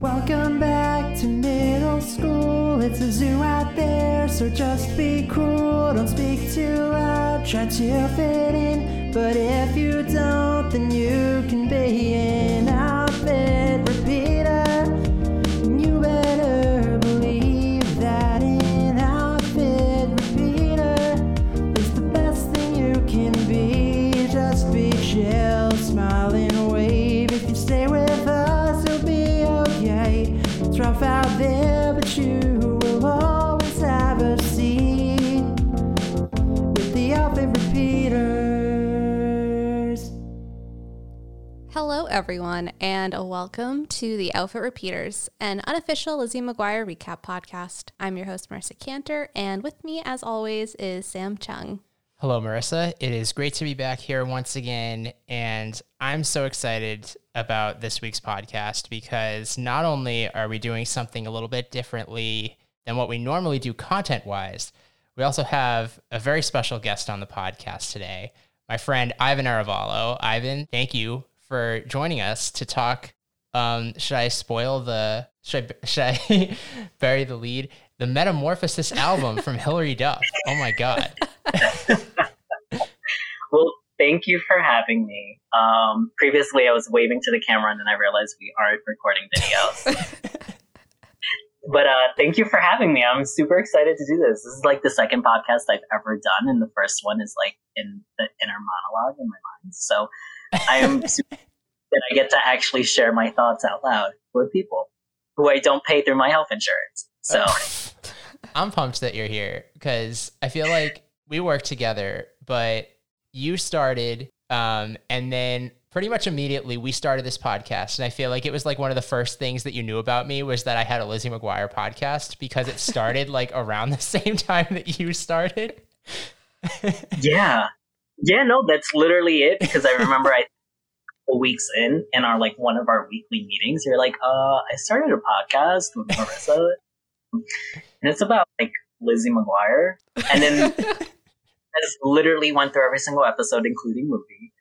Welcome back to middle school. It's a zoo out there, so just be cool. Don't speak too loud, try to fit in. But if you don't, everyone, and a welcome to the Outfit Repeaters, an unofficial Lizzie McGuire recap podcast. I'm your host, Marisa Kanter, and with me, as always, is Sam Chung. Hello, Marisa. It is great to be back here once again. And I'm so excited about this week's podcast because not only are we doing something a little bit differently than what we normally do content wise, we also have a very special guest on the podcast today, my friend Ivan Arevalo. Ivan, thank you for joining us to talk. Um, should I spoil the, should I, should I bury the lead? The Metamorphosis album from Hilary Duff. Oh my God. Well, thank you for having me. Um, previously, I was waving to the camera, and then I realized we aren't recording videos. but uh, thank you for having me. I'm super excited to do this. This is like the second podcast I've ever done, and the first one is like in the inner monologue in my mind. So I am that I get to actually share my thoughts out loud with people who I don't pay through my health insurance. So I'm pumped that you're here because I feel like we work together, but you started, um, and then pretty much immediately we started this podcast. And I feel like it was like one of the first things that you knew about me was that I had a Lizzie McGuire podcast because it started like around the same time that you started. yeah, yeah, no, that's literally it. Because I remember I weeks in in our like one of our weekly meetings, you're like, uh, I started a podcast with Marisa, and it's about like Lizzie McGuire, and then I just literally went through every single episode, including movie,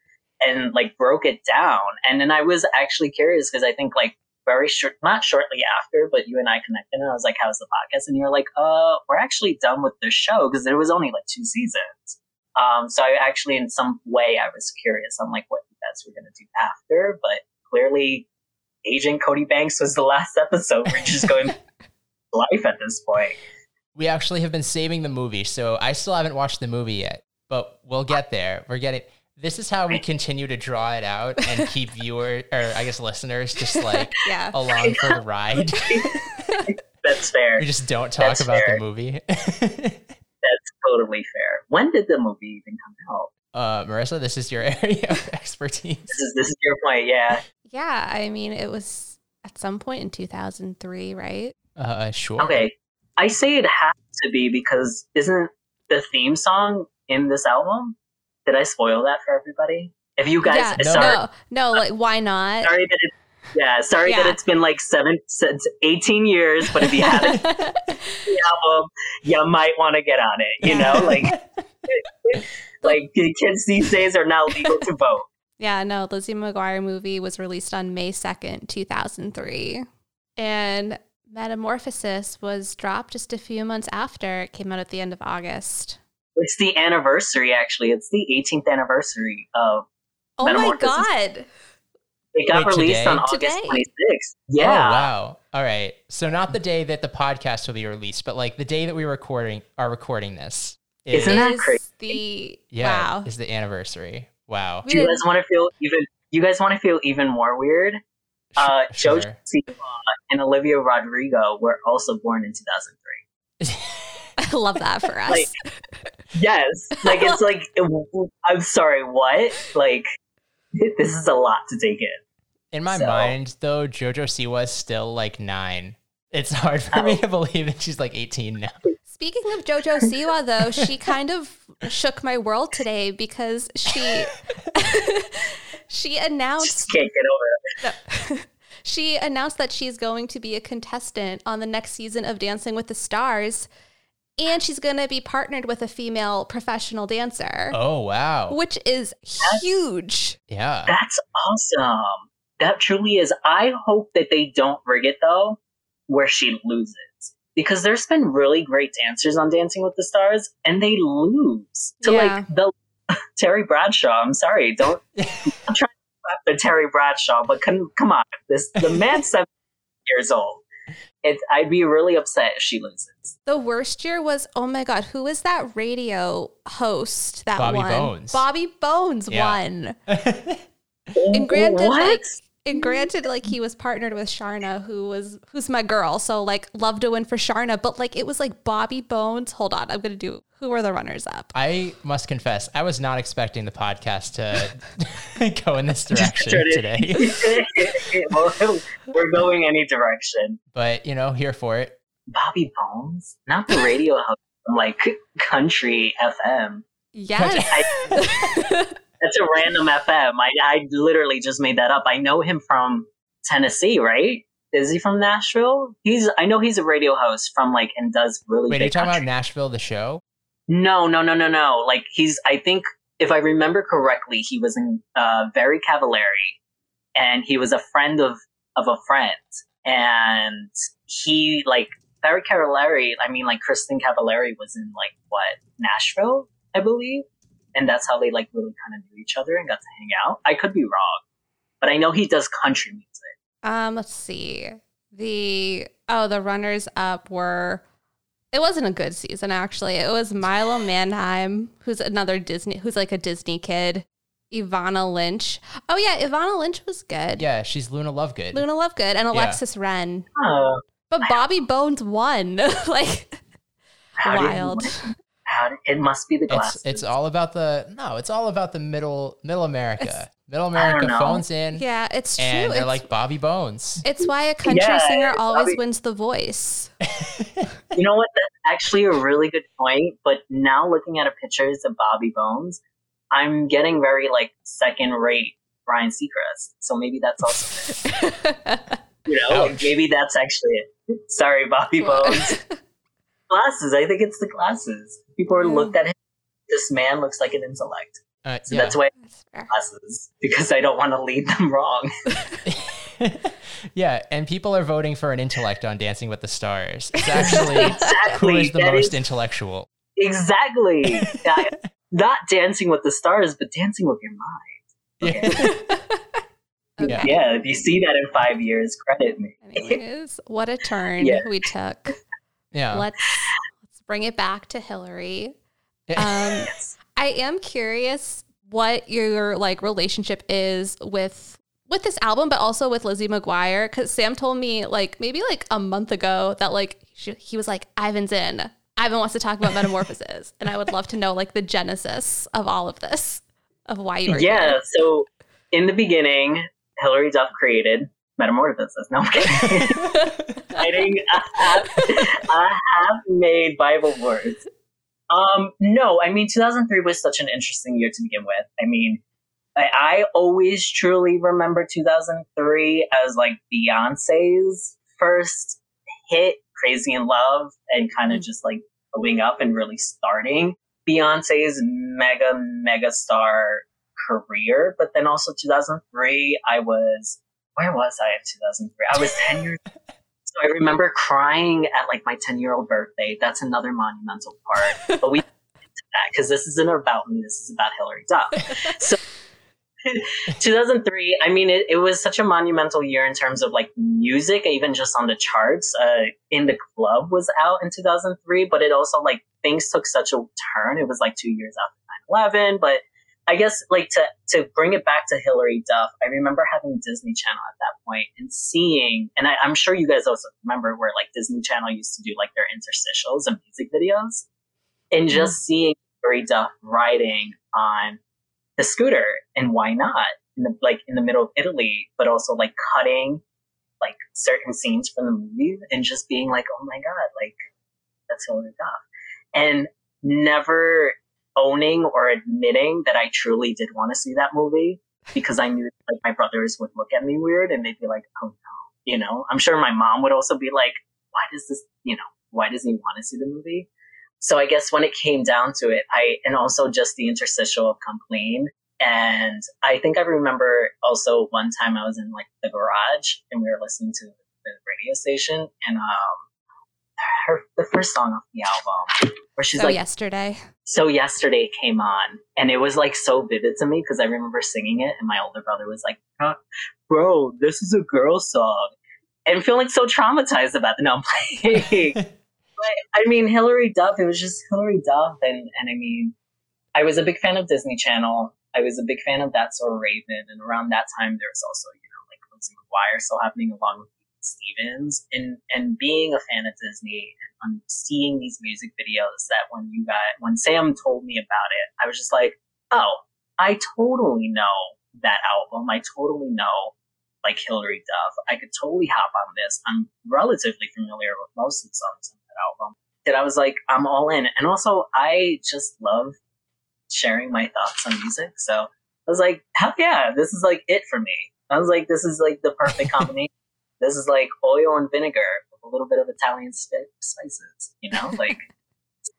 and like broke it down. And then I was actually curious because I think like very short, not shortly after, but you and I connected, and I was like, "How's the podcast?" And you're like, "Uh, we're actually done with the show because there was only like two seasons." Um, so I actually, in some way, I was curious. I'm like, what you guys were gonna do after, but clearly, Agent Cody Banks was the last episode. We're just going life at this point. We actually have been saving the movie, so I still haven't watched the movie yet, but we'll get there. We're getting. This is how we continue to draw it out and keep viewer or I guess listeners just like Yeah. along for the ride. That's fair. we just don't talk That's about fair. the movie. That's totally fair. When did the movie even come out? uh, Marisa, this is your area of expertise. This is this is your point, yeah. Yeah, I mean, it was at some point in 2003, right? Uh, sure. Okay. I say it has to be because isn't the theme song in this album? Did I spoil that for everybody? If you guys yeah, No. sorry, no, no, like, why not? sorry that it yeah, sorry that it's been like seven since eighteen years, but if you haven't the album, you might want to get on it. You know, like like the kids these days are now legal to vote. Yeah, no, Lizzie McGuire movie was released on May 2nd, 2003. And Metamorphosis was dropped just a few months after it came out at the end of August. It's the anniversary, actually. It's the 18th anniversary of. Oh my God. It got Wait, released today? on August Today? 26th. Oh, Yeah. wow. All right. So not the day that the podcast will be released, but like the day that we recording are recording this. Is, Isn't that crazy? The, yeah, wow. is the anniversary. Wow. Do you guys want to feel even? You guys want to feel even more weird? Uh, sure. Jojo Siwa and Olivia Rodrigo were also born in 2003. I love that for us. Like- Yes, like it's like I'm sorry, what? Like this is a lot to take in. In my So- mind, though, JoJo Siwa is still like nine. It's hard for me Oh. to believe that she's like 18 now. Speaking of JoJo Siwa, though, she kind of shook my world today because she she announced Just can't get over it. she announced that she's going to be a contestant on the next season of Dancing with the Stars, and she's going to be partnered with a female professional dancer, Oh, wow. which is huge. Yeah. That's awesome. That truly is. I hope that they don't rig it though, where she loses. Because there's been really great dancers on Dancing with the Stars, and they lose to Yeah. like the Terry Bradshaw. I'm sorry, don't. I'm trying to slap the Terry Bradshaw, but come, come on, this the man's seven years old. It, I'd be really upset if she loses. The worst year was oh my god, who was that radio host that Bobby won? Bones. Bobby Bones Yeah. won. And granted, What? like, and granted, like he was partnered with Sharna, who was who's my girl. So like, love to win for Sharna, but like it was like Bobby Bones. Hold on, I'm gonna do. Who were the runners up? I must confess, I was not expecting the podcast to go in this direction today. Well, We're going any direction. But, you know, here for it. Bobby Bones, not the radio host, from, like country FM. Yes. That's a random FM. I, I literally just made that up. I know him from Tennessee, right? Is he from Nashville? He's. I know he's a radio host from like and does really. Wait, are you talking about Nashville, the show? No, no, no, no, no. Like he's. I think if I remember correctly, he was in uh, Very Cavallari, and he was a friend of of a friend, and he like Very Cavallari. I mean, like Kristin Cavallari was in like what Nashville, I believe, and that's how they like really kind of knew each other and got to hang out. I could be wrong, but I know he does country music. Um, let's see. The oh, the runners up were it wasn't a good season actually. It was Milo Manheim, who's another Disney who's like a Disney kid. Evanna Lynch. Oh yeah, Evanna Lynch was good. Yeah, she's Luna Lovegood. Luna Lovegood and Alexis Ren. Oh, But Bobby Bones won. like how wild. How did- it must be the glasses. It's it's all about the no, it's all about the middle middle America. It's- middle America phones in Yeah, it's true. and they're it's, like Bobby Bones. it's why a country Yeah, singer always Bobby- wins the voice. You know what? That's actually a really good point. But now looking at a pictures of Bobby Bones, I'm getting very like second rate Ryan Seacrest. So maybe that's also you know like Ouch. maybe that's actually it. Sorry, Bobby Bones. glasses. I think it's the glasses. People are Yeah. looked at him. This man looks like an intellect. Uh, So yeah. that's why I That's have glasses because I don't want to lead them wrong. yeah, and people are voting for an intellect on Dancing with the Stars. It's actually who exactly. is the That most is- intellectual. exactly. I- not dancing with the stars, but dancing with your mind. Yeah. Okay. Yeah. Yeah, if you see that in five years, credit me. Anyways, what a turn Yeah. we took. Yeah. Let's let's bring it back to Hilary. Um, I am curious what your like relationship is with with this album, but also with Lizzie McGuire. Because Sam told me like maybe like a month ago that like she, he was like Ivan's in. Ivan wants to talk about metamorphosis, and I would love to know like the genesis of all of this, of why you were Yeah, here. so in the beginning, Hilary Duff created Metamorphosis. No, I'm kidding. Writing a half, a half made Bible words. Um, no, I mean, 2003 was such an interesting year to begin with. I mean, I, I always truly remember 2003 as like Beyonce's first hit, Crazy in Love, and kind of just like blowing up and really starting Beyonce's mega, mega star career. But then also 2003, I was, where was I in 2003? I was 10 years so I remember crying at like my 10 year old birthday. That's another monumental part. But we that because this isn't about me. This is about Hilary Duff. So 2003. I mean, it, it was such a monumental year in terms of like music, even just on the charts. Uh, in the club was out in 2003, but it also like things took such a turn. It was like two years after 9/11, but I guess like to to bring it back to Hilary Duff, I remember having Disney Channel at that point and seeing, and I, I'm sure you guys also remember where like Disney Channel used to do like their interstitials and music videos, and mm-hmm. just seeing Hilary Duff riding on the scooter and why not? In the like in the middle of Italy, but also like cutting like certain scenes from the movie and just being like, oh my god, like that's Hilary Duff, and never owning or admitting that I truly did want to see that movie because I knew like my brothers would look at me weird and they'd be like, oh no, you know. I'm sure my mom would also be like, why does this, you know, why does he want to see the movie? So I guess when it came down to it, I and also just the interstitial of "Come Clean," And I think I remember also one time I was in like the garage and we were listening to the radio station and um her the first song off the album where she's so like yesterday. so yesterday came on and it was like so vivid to me because I remember singing it and my older brother was like, "Huh, bro, this is a girl song. And feeling so traumatized about it. No, I'm playing. but I mean, Hilary Duff, it was just Hilary Duff. And, and I mean, I was a big fan of Disney Channel. I was a big fan of That's So Raven. And around that time, there was also, you know, like Lizzie McGuire still happening along with Stevens. And, and being a fan of Disney and seeing these music videos that when you got, when Sam told me about it, I was just like, oh, I totally know that album. I totally know like Hilary Duff. I could totally hop on this. I'm relatively familiar with most of the songs on that album. That I was like, I'm all in. And also, I just love sharing my thoughts on music. So I was like, hell yeah, this is like it for me. I was like, this is like the perfect combination. This is like oil and vinegar with a little bit of Italian spices, you know? Like,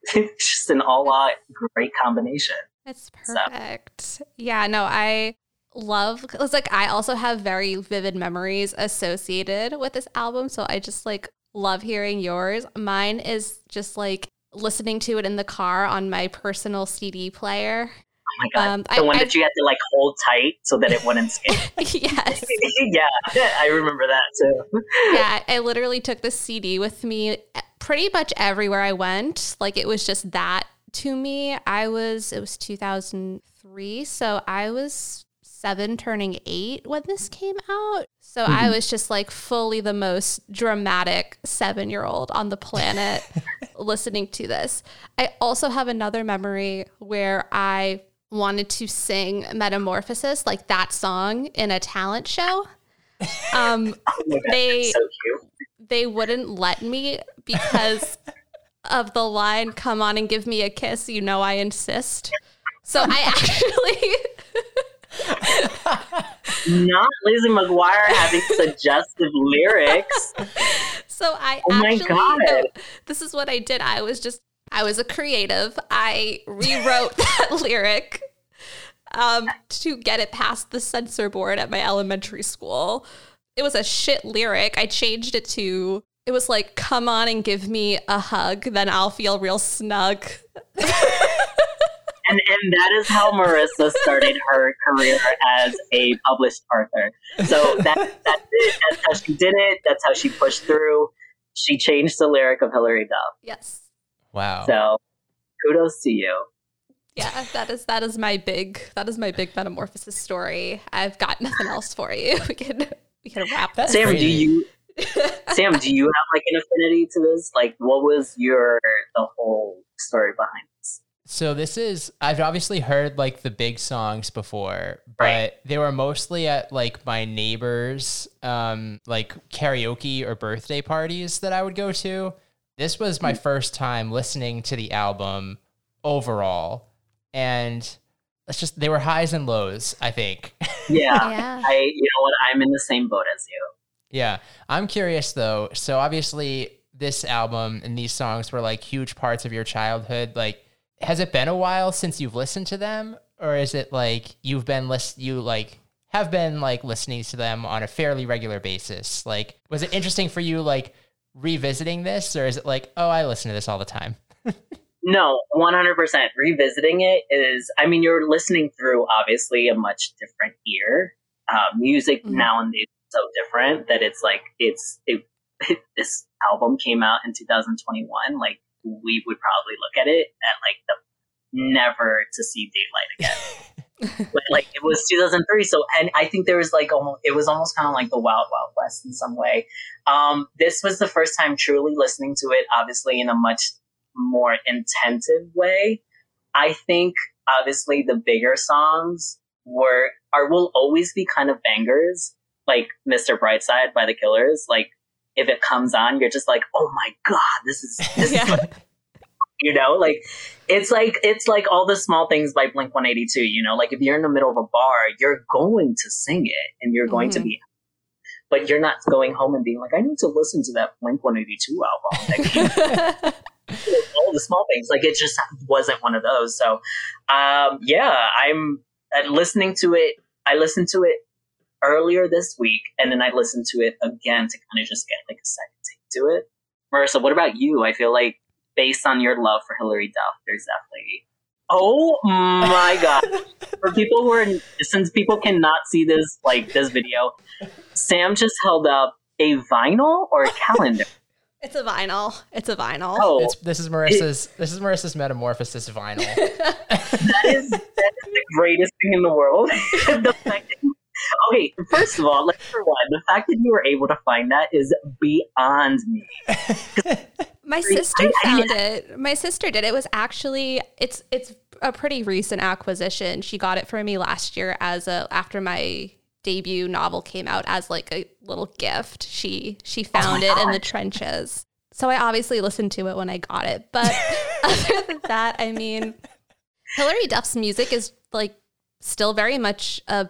it's just an all out great combination. It's perfect. Yeah, no, I love it's like I also have very vivid memories associated with this album, so I just like love hearing yours. Mine is just like listening to it in the car on my personal CD player. Oh my god, Um, the I- one I- that you had to like hold tight so that it wouldn't skip. yes. yeah, I remember that too. yeah, I literally took the CD with me pretty much everywhere I went. Like it was just that to me. I was it was 2003, so I was 7 turning 8 when this came out. So I was just like fully the most dramatic 7-year-old on the planet listening to this. I also have another memory where I wanted to sing Metamorphosis, like that song in a talent show. Um Oh They- so they wouldn't let me because of the line come on and give me a kiss you know i insist so i actually Not Lizzie McGuire having suggestive lyrics. so i Oh my actually God. this is what i did i was just i was a creative i rewrote that lyric um, to get it past the censor board at my elementary school it was a shit lyric i changed it to it was like come on and give me a hug then i'll feel real snug And and that is how Marisa started her career as a published author. So that that's it. That's how she did it. That's how she pushed through. She changed the lyric of Hilary Duff. yes wow. So kudos to you. Yeah, that is that is my big that is my big metamorphosis story. I've got nothing else for you. We can we can wrap that. Sam, do you Sam, do you have like an affinity to this? Like what was your the whole story behind this? So this is I've obviously heard like the big songs before, but Right. they were mostly at like my neighbors um like karaoke or birthday parties that I would go to. This was my first time listening to the album overall and it's just they were highs and lows, I think. Yeah. Yeah. I you know what, I'm in the same boat as you. Yeah. I'm curious though. So obviously this album and these songs were like huge parts of your childhood. Like has it been a while since you've listened to them or is it like you've been list you like have been like listening to them on a fairly regular basis? Like was it interesting for you like revisiting this or is it like, "Oh, I listen to this all the time?" No, 100%. Revisiting it is, I mean, you're listening through obviously a much different ear. Uh, music Mhm. nowadays is so different that it's like, it's, it, this album came out in 2021. Like, we would probably look at it at like the never to see daylight again. but like, it was 2003. So, and I think there was like almost, it was almost kind of like the Wild Wild West in some way. Um, this was the first time truly listening to it, obviously in a much more intensive way. I think obviously the bigger songs were are will always be kind of bangers, like Mr. Brightside by the Killers. Like if it comes on, you're just like, oh my god, this is this is Yeah. You know like it's like it's like all the small things by blink 182 you know like if you're in the middle of a bar you're going to sing it and you're going to Mhm. be but you're not going home and being like i need to listen to that blink 182 album all the small things like it just wasn't one of those so um yeah i'm uh, listening to it, I listened to it earlier this week, and then I listened to it again to kind of just get like a second take to it. Marisa, what about you? I feel like based on your love for Hilary Duff, there's definitely. Oh my god! for people who are since people cannot see this like this video, Sam just held up a vinyl or a calendar. It's a vinyl. It's a vinyl. Oh, It's, this is Marisa's. this is Marisa's metamorphosis vinyl. that is that is the greatest thing in the world. the fact that, okay, first of all, like for one, the fact that you were able to find that is beyond me. My sister found it. My sister did. It was actually it's it's a pretty recent acquisition. She got it for me last year as a after my debut novel came out as like a little gift. She she found it in the trenches. So I obviously listened to it when I got it. But other than that, I mean Hilary Duff's music is like still very much a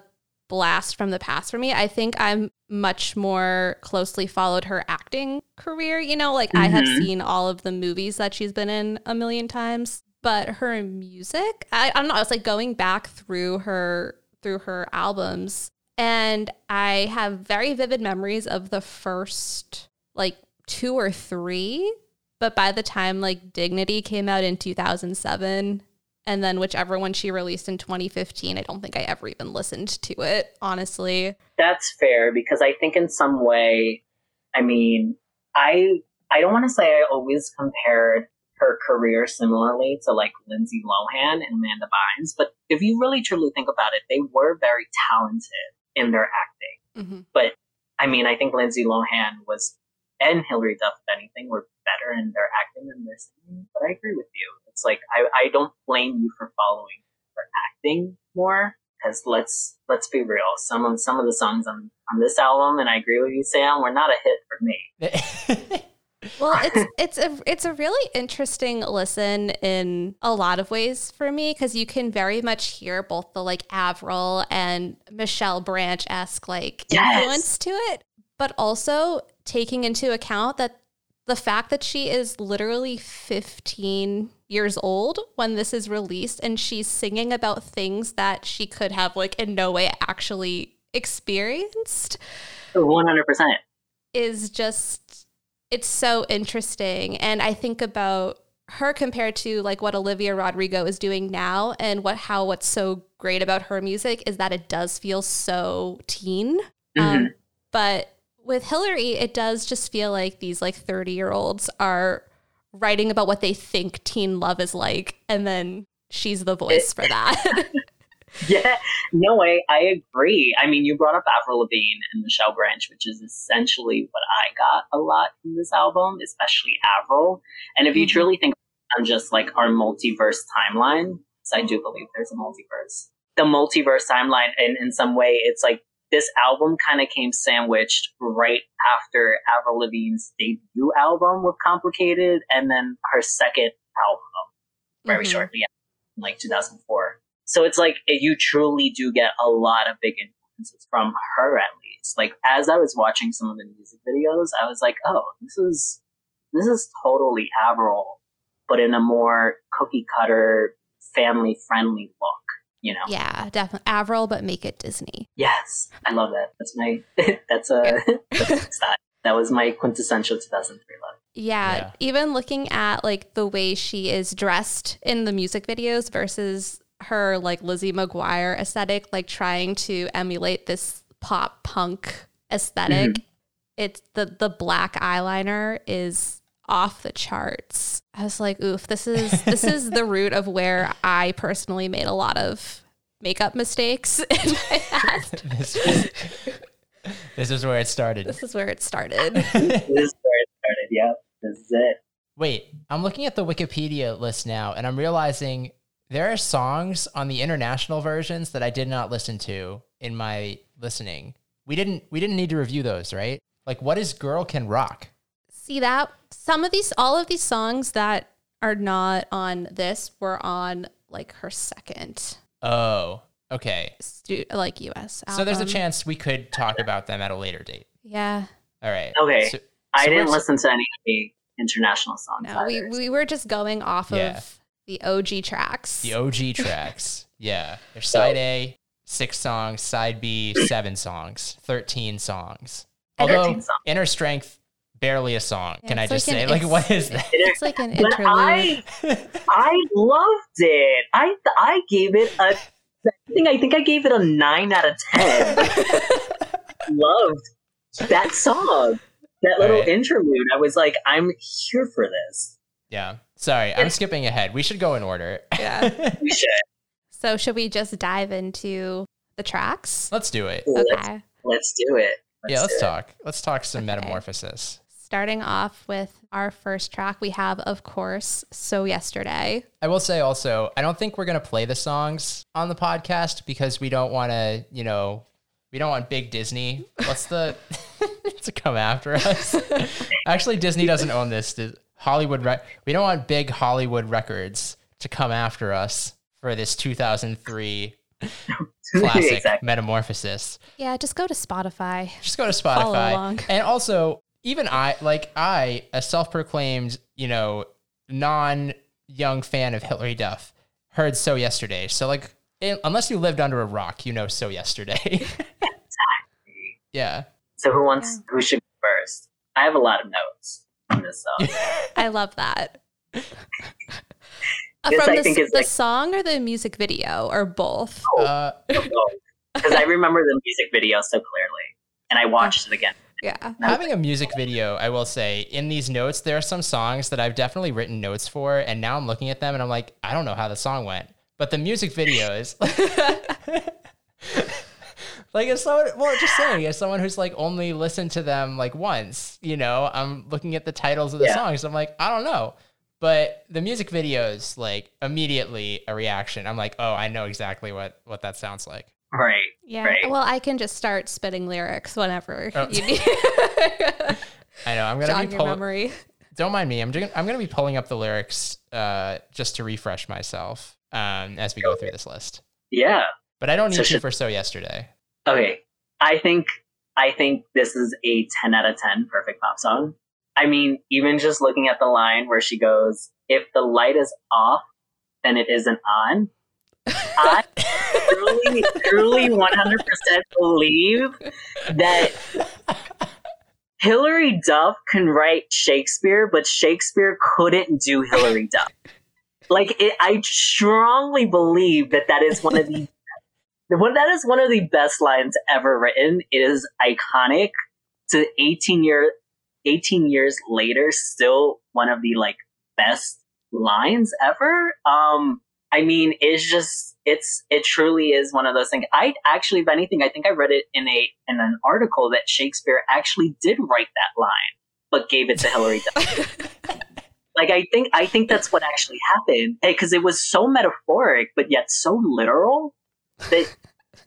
blast from the past for me. I think I'm much more closely followed her acting career. You know, like I have Mhm. seen all of the movies that she's been in a million times, but her music, I, I don't know. I was like going back through her through her albums, and I have very vivid memories of the first like two or three. But by the time like Dignity came out in 2007, and then whichever one she released in 2015, I don't think I ever even listened to it, honestly. That's fair because I think in some way, I mean, I I don't want to say I always compared her career similarly to like Lindsay Lohan and Amanda Bynes, but if you really truly think about it, they were very talented in their acting. Mm-hmm. But I mean, I think Lindsay Lohan was and Hilary Duff, if anything, were better in their acting than their singing. But I agree with you. It's like I, I don't blame you for following her acting more because let's let's be real. Some of some of the songs on on this album, and I agree with you, Sam, were not a hit for me. Well, it's it's a it's a really interesting listen in a lot of ways for me because you can very much hear both the like Avril and Michelle Branch esque like Yes. influence to it, but also taking into account that the fact that she is literally 15 years old when this is released and she's singing about things that she could have like in no way actually experienced. One hundred percent. is just it's so interesting. And i think about her compared to like what olivia rodrigo is doing now and what how what's so great about her music is that it does feel so teen. Um, but with hilary it does just feel like these like 30 year olds are writing about what they think teen love is like and then she's the voice for that Yeah, no way. I agree. I mean, you brought up Avril Lavigne and Michelle Branch, which is essentially what I got a lot from this album, especially Avril. And if you Mhm. truly think on just like our multiverse timeline, because I do believe there's a multiverse, the multiverse timeline, and in some way, it's like this album kind of came sandwiched right after Avril Lavigne's debut album with Complicated, and then her second album very Mhm. shortly after, like 2004. So it's like you truly do get a lot of big influences from her, at least. Like as I was watching some of the music videos, I was like, oh, this is this is totally Avril, but in a more cookie cutter, family friendly look. You know? yeah definitely avril but make it disney Yes, I love that. That's my that's a that's style. That was my quintessential 2003 love. Yeah, Yeah. even looking at like the way she is dressed in the music videos versus her like Lizzie McGuire aesthetic, like trying to emulate this pop punk esthetic mm-hmm. It's the the black eyeliner is off the charts. I was like, oof, this is this is the root of where I personally made a lot of makeup mistakes in my past. this, is, this is where it started. This is where it started. this is where it started. Yep, this is it. Wait, I'm looking at the Wikipedia list now, and I'm realizing there are songs on the international versions that I did not listen to in my listening. We didn't. We didn't need to review those, right? Like, what is "Girl Can Rock"? See that some of these all of these songs that are not on this were on like her second Oh, okay. stu- like US So there's a chance we could talk about them at a later date. Yeah. All right. Okay. So, I So didn't listen to any of the international songs. No, we we were just going off Yeah. of the OG tracks. the OG tracks. Yeah. There's side A, six songs, side B, seven songs, 13 songs. Although 13 songs. Inner Strength, barely a song. Yeah, Can I just like say? an Like, ex- what is that? It's like an But interlude. I, I loved it. I I gave it a. I think I think I gave it a nine out of ten. loved that song, that little Alright. interlude. I was like, I'm here for this. Yeah. Sorry, I'm skipping ahead. We should go in order. Yeah. We should So should we just dive into the tracks? Let's do it. let's, Okay. let's do it. yeah, let's do it. talk. Let's talk some Okay. metamorphosis. Starting off with our first track, we have, of course, So Yesterday. I will say also, I don't think we're gonna play the songs on the podcast because we don't want to, you know, we don't want big Disney. What's the to come after us? Actually, Disney doesn't own this. The Hollywood, Re- we don't want big Hollywood records to come after us for this 2003 classic exactly. Metamorphosis. Yeah, just go to Spotify. Just go to Spotify. along. And also, even I, like I, a self-proclaimed, you know, non-young fan of Hilary Duff, heard "So Yesterday." So, like, i- unless you lived under a rock, you know "So Yesterday." yeah. So who wants? Who should go first? I have a lot of notes on this song. I love that. Uh, This, From I the, think, is the like- song or the music video or both? Uh, Because I remember the music video so clearly, and I watched it again. Yeah. having a music video, I will say, in these notes, there are some songs that I've definitely written notes for, and now I'm looking at them and I'm like, I don't know how the song went, but the music video is. Like as someone, well, just saying, as someone who's like only listened to them like once, you know, I'm looking at the titles of the Yeah. songs. I'm like, I don't know, but the music videos, like immediately a reaction. I'm like, oh, I know exactly what what that sounds like. Right. Yeah. Right. Well, I can just start spitting lyrics whenever Oh. you need. I know. I'm gonna Jog be your pull- memory. don't mind me. I'm just, I'm gonna be pulling up the lyrics uh, just to refresh myself um, as we go through this list. Yeah. But I don't need So to should- for so yesterday. Okay. I think I think this is a ten out of ten perfect pop song. I mean, even just looking at the line where she goes, "If the light is off, then it isn't on." I truly, truly, one hundred percent believe that Hilary Duff can write Shakespeare, but Shakespeare couldn't do Hilary Duff. Like, it, I strongly believe that that is one of the that is one of the best lines ever written. It is iconic. To eighteen year, eighteen years later, still one of the like best lines ever. Um, I mean, it's just it's it truly is one of those things. I actually, if anything, I think I read it in a in an article that Shakespeare actually did write that line, but gave it to Hilary Duff. like I think I think that's what actually happened eh, because it was so metaphoric, but yet so literal that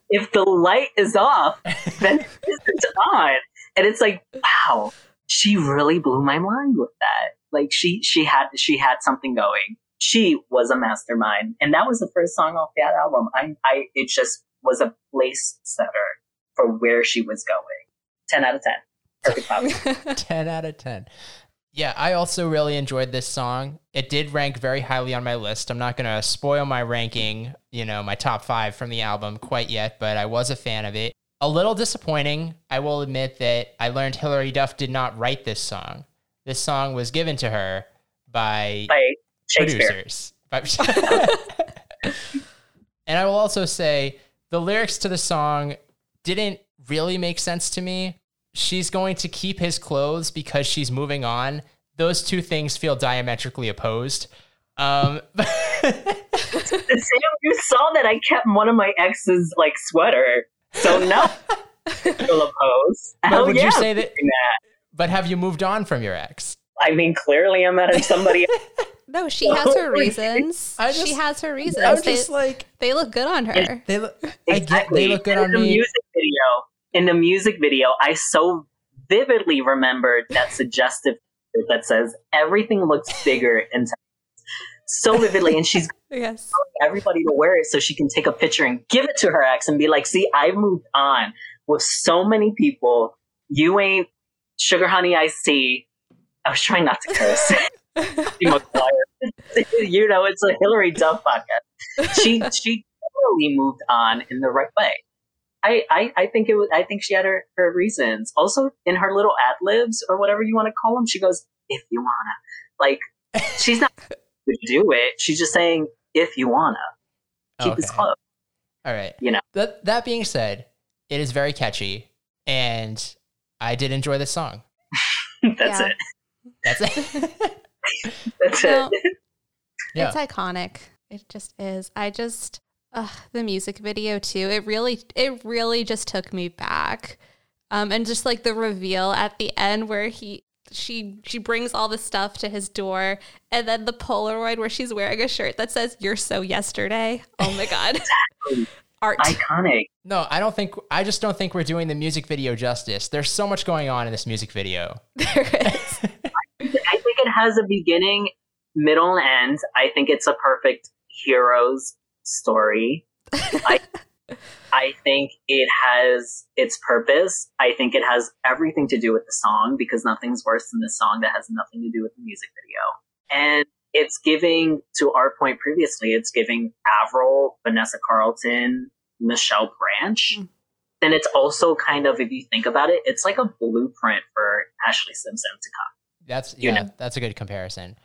if the light is off, then it isn't on, and it's like wow, she really blew my mind with that. Like she she had she had something going. She was a mastermind, and that was the first song off that album. I I it just was a place setter for where she was going. Ten out of ten. Perfect pop. 10 out of 10. Yeah, I also really enjoyed this song. It did rank very highly on my list. I'm not going to spoil my ranking, you know, my top five from the album quite yet, but I was a fan of it. A little disappointing. I will admit that I learned Hilary Duff did not write this song. This song was given to her by By Shakespeare. Producers. and I will also say the lyrics to the song didn't really make sense to me. She's going to keep his clothes because she's moving on. Those two things feel diametrically opposed. Um, Sam, you saw that I kept one of my ex's like sweater, so no, still oppose. but Hell would yeah, you say that? that. But have you moved on from your ex? I mean, clearly I'm at somebody. no, she oh has her reasons. I she has her reasons. I'm they, just like they look good on her. they look. I get Exactly. they look good in on the me. music video. In the music video, I so vividly remembered that suggestive that says everything looks bigger and so vividly, and she's Yes. everybody to wear it so she can take a picture and give it to her ex and be like, see, I've moved on with so many people. You ain't sugar honey I see. I was trying not to curse. Steve McGuire. you know, it's a Hilary Duff podcast. She she totally moved on in the right way. I, I, I think it was. I think she had her, her reasons. Also, in her little ad libs or whatever you want to call them, she goes, "If you wanna." Like, she's not to do it. She's just saying, "If you wanna." Keep this Okay. close. All right. You know. That that being said, it is very catchy, and I did enjoy this song. That's Yeah. it. That's it. That's No. it. Yeah. It's iconic. It just is. I just uh, the music video too. It really it really just took me back. Um and just like the reveal at the end where he she she brings all the stuff to his door and then the Polaroid where she's wearing a shirt that says you're so yesterday. Oh my god. Art. Iconic. no, I don't think. I just don't think we're doing the music video justice. There's so much going on in this music video. there is. I think it has a beginning, middle, and end. I think it's a perfect hero's story. I I think it has its purpose. I think it has everything to do with the song because nothing's worse than the song that has nothing to do with the music video. And it's giving, to our point previously, it's giving Avril, Vanessa Carlton, Michelle Branch. Mm. Then it's also kind of, if you think about it, it's like a blueprint for Ashlee Simpson to come. That's You yeah. know. That's a good comparison.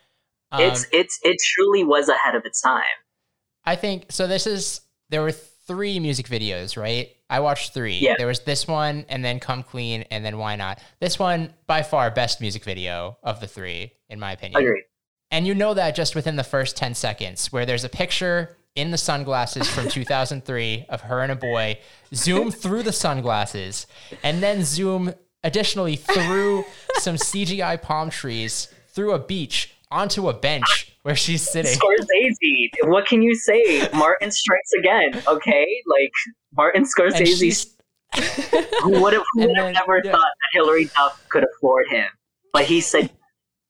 Um, it's it's it truly was ahead of its time. I think so. This is there were three music videos, right? I watched three. Yeah. There was this one, and then Come Clean, and then Why Not. This one, by far, best music video of the three, in my opinion. Agreed. And you know that just within the first 10 seconds, where there's a picture in the sunglasses from 2003 of her and a boy, zoom through the sunglasses, and then zoom additionally through some CGI palm trees, through a beach, onto a bench where she's sitting. Scorsese. What can you say? Martin strikes again. Okay, like Martin Scorsese. Who would have who would have never yeah. thought that Hilary Duff could afford him? But he said,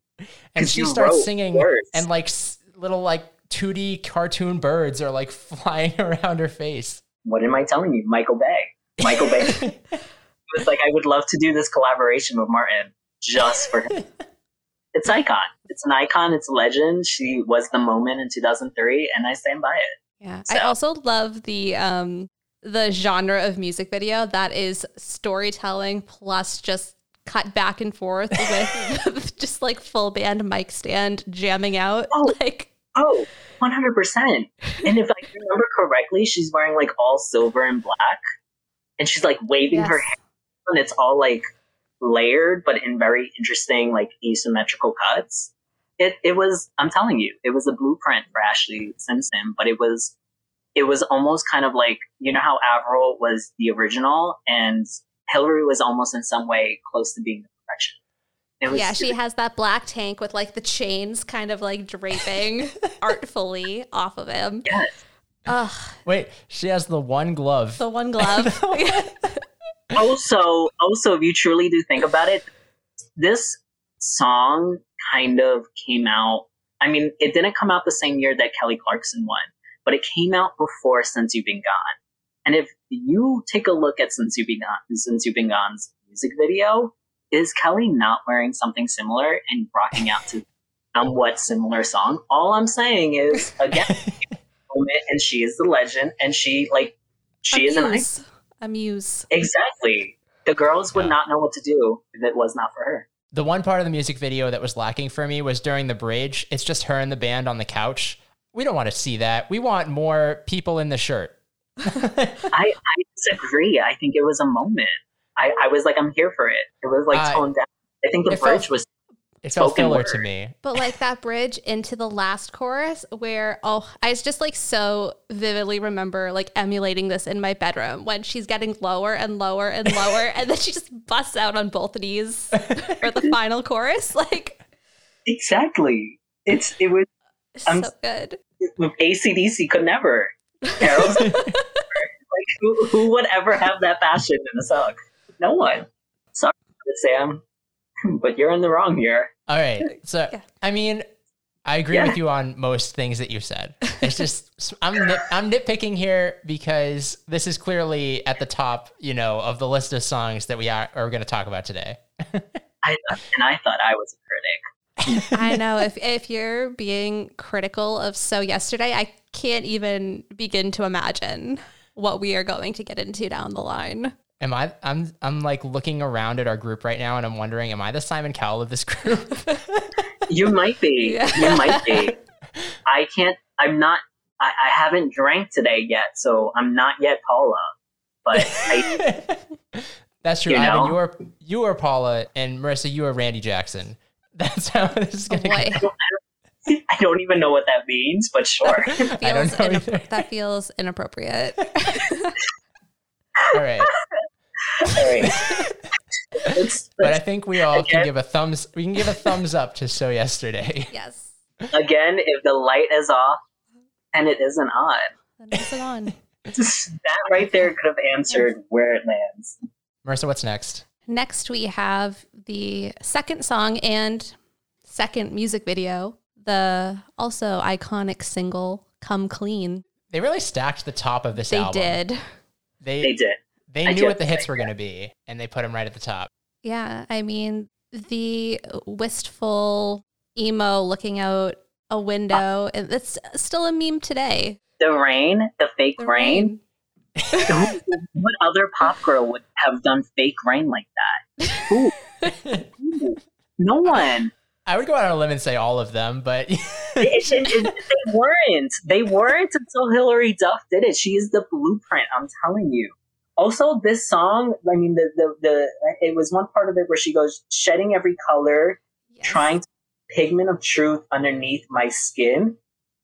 and she starts singing, words. and like little like 2D cartoon birds are like flying around her face. "What am I telling you, Michael Bay? Michael Bay was like, I would love to do this collaboration with Martin just for him." It's icon. It's an icon. It's a legend. She was the moment in 2003, and I stand by it. Yeah. So- I also love the um the genre of music video that is storytelling plus just cut back and forth with just like full band mic stand jamming out. Oh. Like Oh, 100%. And if I remember correctly, she's wearing like all silver and black. And she's like waving her yes. hair, and it's all like layered, but in very interesting, like asymmetrical cuts. It, it was, I'm telling you, it was a blueprint for Ashlee Simpson, but it was, it was almost kind of like, you know how Avril was the original and Hilary was almost in some way close to being the perfection. It was yeah, she has that black tank with like the chains kind of like draping artfully off of him. Yes. Ugh, Wait, she has the one glove. the one glove. also, also, if you truly do think about it, this song kind of came out. I mean, it didn't come out the same year that Kelly Clarkson won, but it came out before Since You've Been Gone. And if you take a look at Since You've Been Gone, Since You've Been Gone's music video, is Kelly not wearing something similar and rocking out to somewhat similar song? All I'm saying is, again, and she is the legend, and she like she is an icon. Amuse. Amuse. Exactly. The girls would Yeah. not know what to do if it was not for her. The one part of the music video that was lacking for me was during the bridge. It's just her and the band on the couch. We don't want to see that. We want more people in the shirt. I, I disagree. I think it was a moment. I, I was like, I'm here for it. It was like I- toned down. I think the It felt- bridge was It felt Spoken filler word. to me. But like that bridge into the last chorus where oh I just like so vividly remember like emulating this in my bedroom when she's getting lower and lower and lower and then she just busts out on both knees for the final chorus. Like exactly. It's it was I'm- so good. with ACDC could never. Carol's like who, who would ever have that passion in a song? No one. Sorry, Sam, but you're in the wrong here. All right. So, Yeah. I mean, I agree Yeah. with you on most things that you said. It's just I'm nit, I'm nitpicking here because this is clearly at the top, you know, of the list of songs that we are, are going to talk about today. I and I thought I was a critic. I know if if you're being critical of so yesterday, I can't even begin to imagine what we are going to get into down the line. Am I? I'm. I'm like looking around at our group right now, and I'm wondering, am I the Simon Cowell of this group? You might be. Yeah. You might be. I can't. I'm not. I, I haven't drank today yet, so I'm not yet Paula. But I, That's true. You Ivan, know? you are you are Paula, and Marisa, you are Randy Jackson. That's how this is gonna boy, go. I don't even know what that means, but sure. I don't know inapp- either. that feels inappropriate. All right, All right. Let's, but I think we all can give a thumbs. We can give a thumbs up to so yesterday. yes, again, if the light is off and it isn't on, then pass it on. that right there could have answered where it lands. Marisa, what's next? Next, we have the second song and second music video, the also iconic single "Come Clean." They really stacked the top of this album. They album. did. They They did. they I knew do what the hits were going to be, and they put them right at the top. Yeah, I mean, the wistful emo looking out a window, and it's still a meme today. The rain, the fake The rain. Who- what other pop girl would have done fake rain like that? Who? Who? No one. I would go out on a limb and say all of them, but It- it- it- they weren't. They weren't until Hilary Duff did it. She is the blueprint. I'm telling you. Also, this song. I mean, the the the. It was one part of it where she goes shedding every color, Yes. trying to pigment of truth underneath my skin.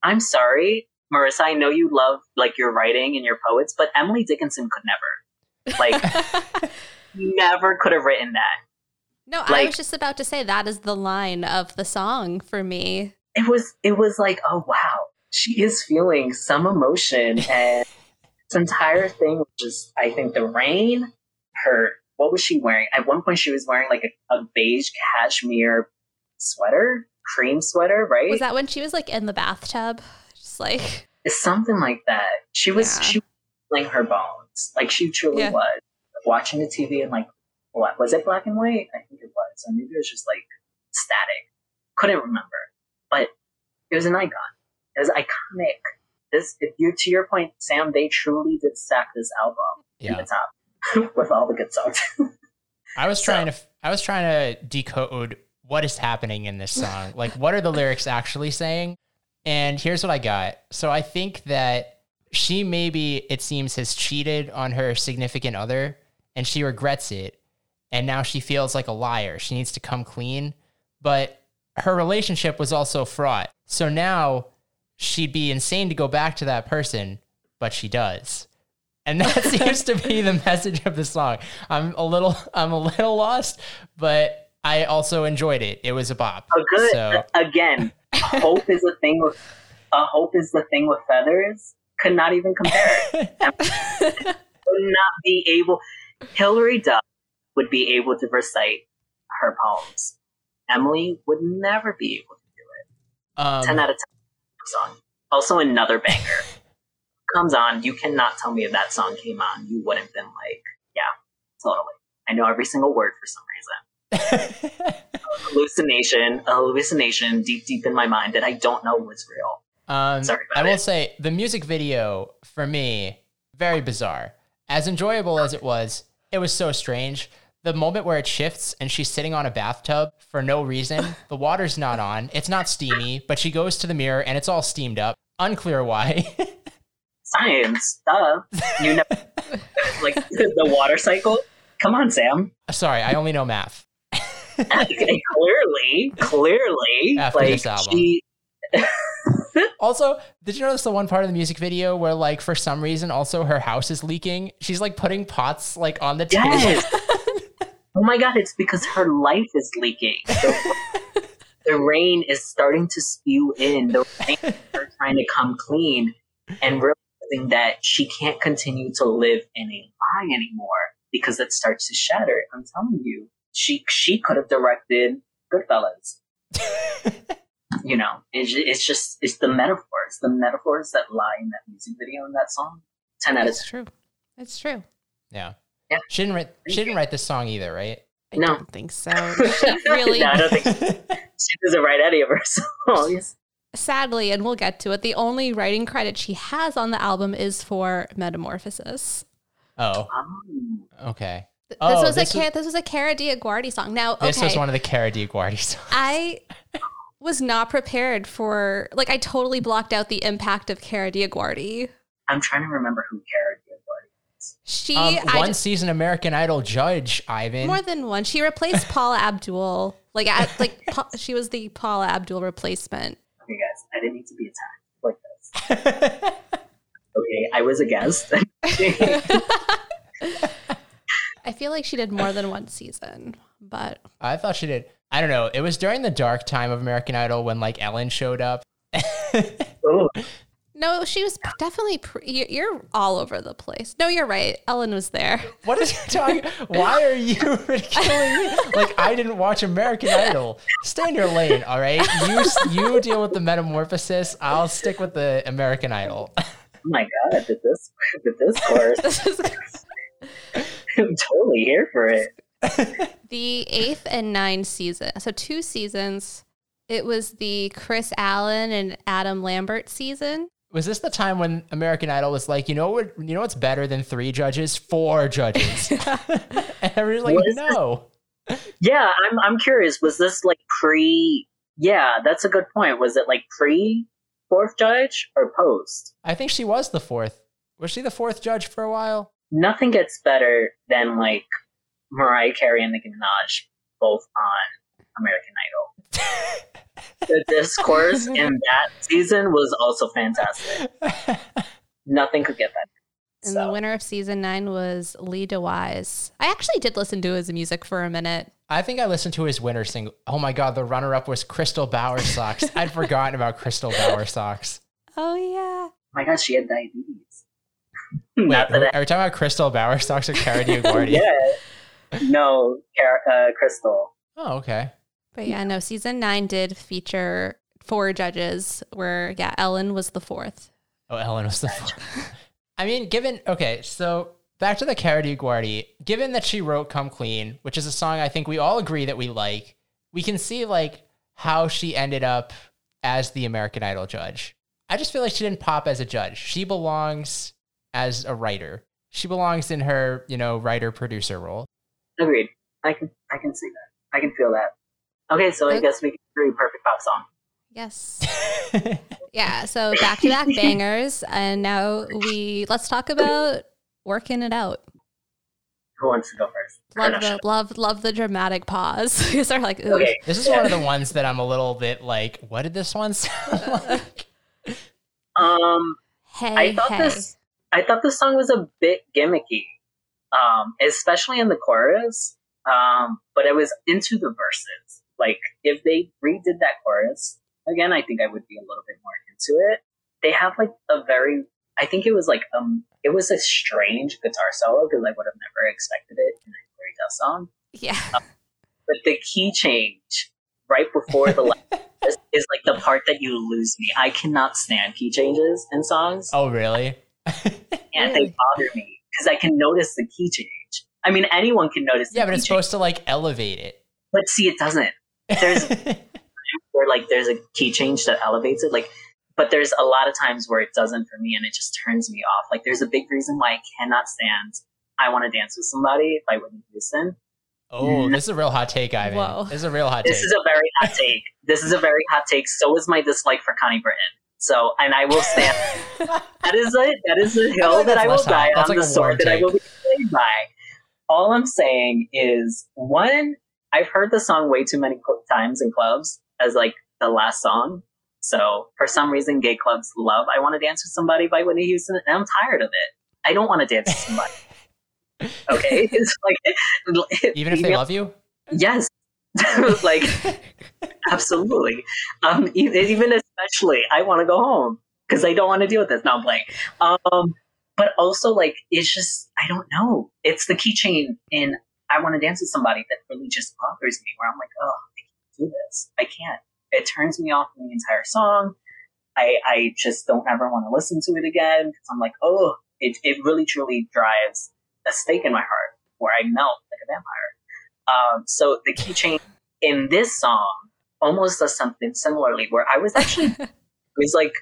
I'm sorry, Marisa. I know you love like your writing and your poets, but Emily Dickinson could never, like, never could have written that. No, I was just about to say that is the line of the song for me. It was. It was like, oh wow, she is feeling some emotion, and this entire thing was just. I think the rain, her. What was she wearing? At one point, she was wearing like a, a beige cashmere sweater, cream sweater, right? Was that when she was like in the bathtub? Just like, It's something like that. She was Yeah. she was feeling her bones. Like she truly Yeah. was. Watching the TV and like what was it black and white? I think it was. Or maybe it was just like static. Couldn't remember. But it was an icon. It was iconic. This if you to your point, Sam, they truly did stack this album in yeah. the top with all the good songs. I was So- trying to I was trying to decode what is happening in this song. like what are the lyrics actually saying? And here's what I got. So I think that she maybe it seems has cheated on her significant other and she regrets it and now she feels like a liar. She needs to come clean, but her relationship was also fraught. So now she'd be insane to go back to that person, but she does. And that seems to be the message of the song. I'm a little I'm a little lost, but I also enjoyed it. It was a bop. a good So again, hope is a thing with a hope is the thing with feathers. Could not even compare. would not be able. Hilary Duff would be able to recite her poems. Emily would never be able to do it. ten um, out of ten song. Also, another banger comes on. You cannot tell me if that song came on, you wouldn't been like, yeah, totally. I know every single word for some reason. Hallucination, a hallucination deep, deep in my mind that I don't know was real. um, Sorry I will it. say the music video for me very bizarre. As enjoyable as it was, it was so strange. The moment where it shifts and she's sitting on a bathtub for no reason, the water's not on, it's not steamy, but she goes to the mirror and it's all steamed up. Unclear why. Science, duh. You know, like the water cycle. Come on, Sam. Sorry, I only know math. clearly, clearly, After like this album. she. Also, did you notice the one part of the music video where, like, for some reason, also her house is leaking? She's like putting pots like on the table. Yes. oh my god! It's because her life is leaking. The, the rain is starting to spew in. The rain is her trying to come clean and realizing that she can't continue to live in a lie anymore because it starts to shatter. I'm telling you, she she could have directed Goodfellas. you know, it's, it's just it's the metaphors, the metaphors that lie in that music video and that song. Ten out of It's true. It's true. Yeah. Yeah. She didn't write. She didn't write this song either, right? I No. don't think so. She really. No, I don't think She doesn't write any of her songs. Sadly, and we'll get to it, the only writing credit she has on the album is for Metamorphosis. Oh, Um, okay. Th- Oh, this was this a was- Kara, this was a Kara DioGuardi song. Now, okay, This was one of the Kara DioGuardi songs. I was not prepared for like I totally blocked out the impact of Kara DioGuardi. I'm trying to remember who Kara DioGuardi is. She Um, one just- season American Idol judge, Ivan. more than one. She replaced Paula Abdul. Like at, like Pa- she was the Paula Abdul replacement. Okay, guys, I didn't need to be attacked like this. Okay, I was a guest. I feel like she did more than one season, but I thought she did. I don't know. It was during the dark time of American Idol when like Ellen showed up. oh, no, she was definitely. Pre- you- you're all over the place. No, you're right. Ellen was there. What is you talking? Why are you ridiculing me? Like I didn't watch American Idol. Stay in your lane, all right? You you deal with the metamorphosis. I'll stick with the American Idol. oh my god, did this did this course? I'm totally here for it. the eighth and ninth season. So two seasons. It was the Kris Allen and Adam Lambert season. Was this the time when American Idol was like, you know what? You know what's better than three judges? Four judges. and everyone's like, What is no. Yeah, I'm I'm curious. Was this like pre? Yeah, that's a good point. Was it like pre fourth judge or post? I think she was the fourth. Was she the fourth judge for a while? Nothing gets better than like Mariah Carey and Nicki Minaj both on American Idol. The discourse in that season was also fantastic. Nothing could get better. And So- the winner of season nine was Lee DeWyze. I actually did listen to his music for a minute. I think I listened to his winner single. Oh my god, the runner up was Crystal Bowersox. I'd forgotten about Crystal Bowersox. Oh yeah. Oh my god, she had diabetes. Wait, Not that I- are we talking about Crystal Bowersox or Kara DioGuardi? yeah. No, Car- uh, Crystal. Oh, okay. But yeah, no, season nine did feature four judges where yeah, Ellen was the fourth. Oh, Ellen was the. fourth. I mean, given okay, so back to the Kara Guardi, Given that she wrote "Come Clean," which is a song I think we all agree that we like, we can see like how she ended up as the American Idol judge. I just feel like she didn't pop as a judge. She belongs as a writer. She belongs in her, you know, writer producer role. Agreed. I can I can see that. I can feel that. Okay, so I guess we can do a perfect pop song. Yes. Yeah, so back to back bangers. And now we let's talk about working it out. Who wants to go first? Love the love love the dramatic pause. Because they're like, ooh. Okay. this is one of the ones that I'm a little bit like, what did this one sound like? Um, Hey, I thought hey. this. I thought this song was a bit gimmicky, um, especially in the chorus. Um, but I was into the verses. Like, if they redid that chorus again, I think I would be a little bit more into it. They have like a very. I think it was like um, it was a strange guitar solo because I would have never expected it in a Hilary Duff song. Yeah. But the key change right before the last is, is like the part that you lose me. I cannot stand key changes in songs Oh, really? and they bother me because I can notice the key change. I mean, anyone can notice. The Yeah, but key it's change, supposed to like elevate it. but see, it doesn't. There's where like there's a key change that elevates it, like, but there's a lot of times where it doesn't for me, and it just turns me off. Like, there's a big reason why I cannot stand "I Want to Dance with Somebody" if I by Whitney Houston. oh, mm. this is a real hot take, Ivan. Whoa. This is a real hot This take. This is a very hot take. This is a very hot take. So is my dislike for Connie Britton. So, and I will stand. that is a that is a hill like that I will less hot. die on. like the a warm sword that I will be slain by. All I'm saying is one. I've heard the song way too many times in clubs as like the last song. So for some reason, gay clubs love "I Want to Dance with Somebody" by Whitney Houston, and I'm tired of it. I don't want to dance with somebody. Okay, it's like Even if they love you? Yes. like absolutely. Um even especially I want to go home because I don't want to deal with this. Now I'm playing. Um but also like it's just I don't know. It's the key change in I want to dance with somebody that really just bothers me where I'm like, oh, I can't do this. I can't. It turns me off from the entire song. I I just don't ever want to listen to it again because I'm like, oh, it it really truly drives a stake in my heart where I melt like a vampire. Um, so the key change in this song almost does something similarly where I was actually it was like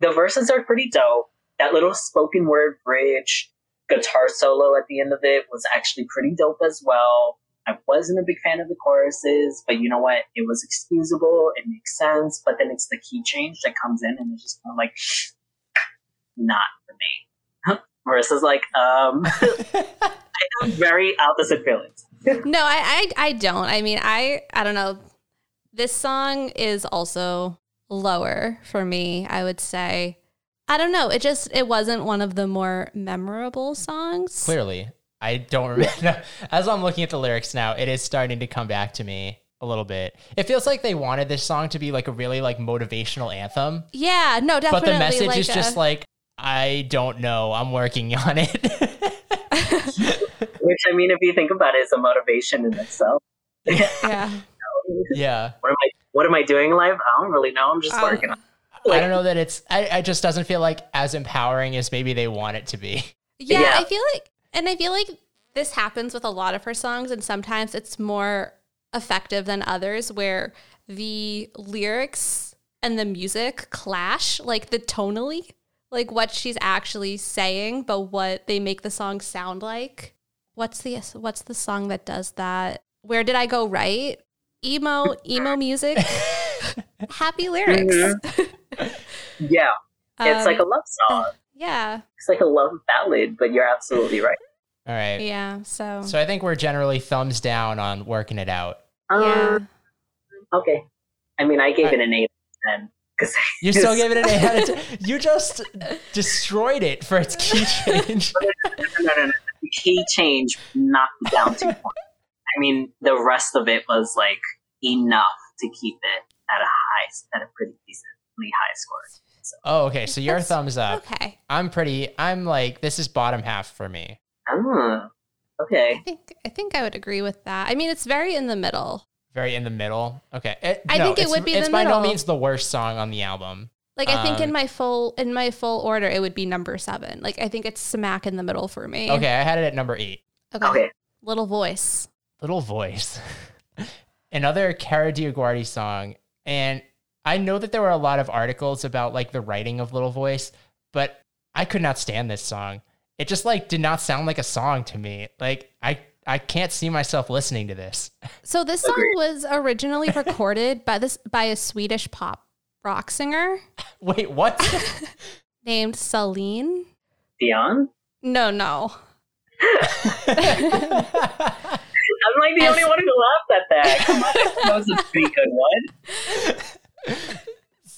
the verses are pretty dope. That little spoken word bridge, guitar solo at the end of it was actually pretty dope as well. I wasn't a big fan of the choruses, but you know what? It was excusable. It makes sense. But then it's the key change that comes in and it's just kind of like, not for me. Marisa's like, um, I have very opposite feelings. no, I, I I don't. I mean, I I don't know. This song is also lower for me, I would say. I don't know. It just it wasn't one of the more memorable songs. Clearly, I don't remember. As I'm looking at the lyrics now, it is starting to come back to me a little bit. It feels like they wanted this song to be like a really like motivational anthem, Yeah, no, definitely. but the message like is just like I don't know. I'm working on it. Which, I mean, if you think about it's a motivation in itself. yeah. yeah. What am I? What am I doing in life? I don't really know. I'm just Uh, working on. I don't know that it's. I, it just doesn't feel like as empowering as maybe they want it to be. Yeah, Yeah. I feel like, and I feel like this happens with a lot of her songs, and sometimes it's more effective than others where the lyrics and the music clash, like the tonally, like what she's actually saying, but what they make the song sound like. What's the what's the song that does that? Where did I go right? Emo emo music, happy lyrics. Yeah, it's Um, like a love song. yeah, It's like a love ballad, but you're absolutely right. All right. yeah. So, So I think we're generally thumbs down on working it out. yeah. Um, okay. I mean, I gave it an eight then because You still gave it an eight out of ten. You just destroyed it for its key change. no, no, no, no. The key change knocked it down two points. I mean, the rest of it was like enough to keep it at a high, at a pretty decently high score. So, Oh, okay. So your thumbs up. Okay. I'm pretty. I'm like this is bottom half for me. oh, okay. I think I think I would agree with that. I mean, it's very in the middle. Very in the middle. Okay. It- I think it would be It's the by no means the worst song on the album. Like I think in Um, my full in my full order, it would be number seven. Like I think it's smack in the middle for me. Okay, I had it at number eight. Okay. Okay. Little voice. Little Voice. Another Kara DioGuardi song. And I know that there were a lot of articles about like the writing of Little Voice, but I could not stand this song. It just like did not sound like a song to me. Like I I can't see myself listening to this. So this song was originally recorded by this by a Swedish pop rock singer Wait, what? named Celine. Dion? No, no. I'm like the only one who laughed at that. Come on, that was a pretty good one.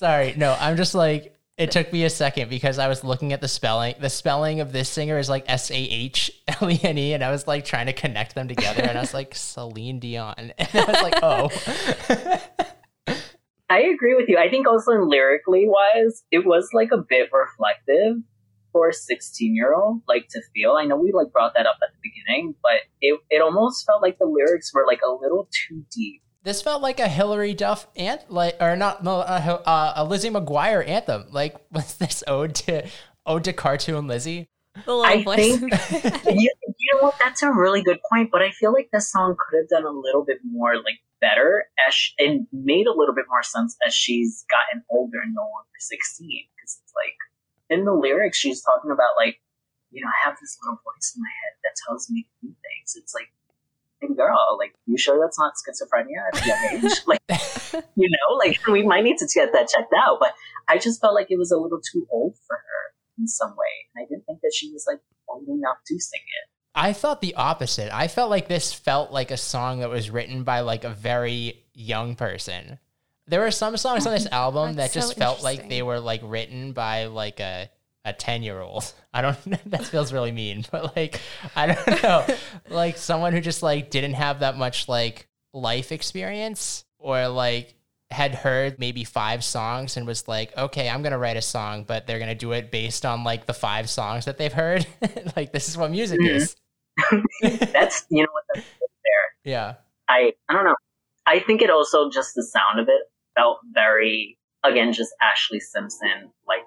Sorry, no, I'm just like it took me a second because I was looking at the spelling. The spelling of this singer is like S A H L E N E, and I was like trying to connect them together, and I was like Celine Dion, and I was like, oh, I agree with you. I think also lyrically wise, it was like a bit reflective for a 16 year old, like to feel. I know we like brought that up at the beginning, but it, it almost felt like the lyrics were like a little too deep. This felt like a Hilary Duff ant like or not no uh, uh, a Lizzie McGuire anthem. Like was this ode to ode to cartoon Lizzie? The little I voice. think you, you know what? That's a really good point. But I feel like this song could have done a little bit more, like better, as sh- and made a little bit more sense as she's gotten older and no longer sixteen. Because it's like in the lyrics, she's talking about like, you know, I have this little voice in my head that tells me to do things. It's like, hey girl, like, you sure that's not schizophrenia at a young age? like, you know, like we might need to get that checked out. But I just felt like it was a little too old for her in some way. And I didn't think that she was like old enough to sing it. I thought the opposite. I felt like this felt like a song that was written by like a very young person. There were some songs on this album that That's so just felt like they were like written by like a a 10 year old. I don't that feels really mean, but like I don't know. like someone who just like didn't have that much like life experience or like had heard maybe five songs and was like, okay, I'm gonna write a song, but they're gonna do it based on like the five songs that they've heard. like this is what music Mhm. is. That's you know what that's there. Yeah. I I don't know. I think it also just the sound of it felt very again just Ashlee Simpson like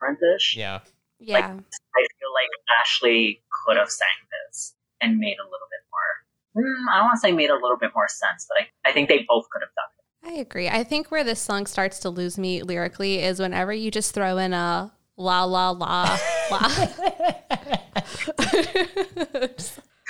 Brentish. Yeah. yeah. I feel like Ashlee could have sang this and made a little bit more. Mm, I don't want to say made a little bit more sense, but I, I think they both could have done it. I agree. I think where this song starts to lose me lyrically is whenever you just throw in a la la la la.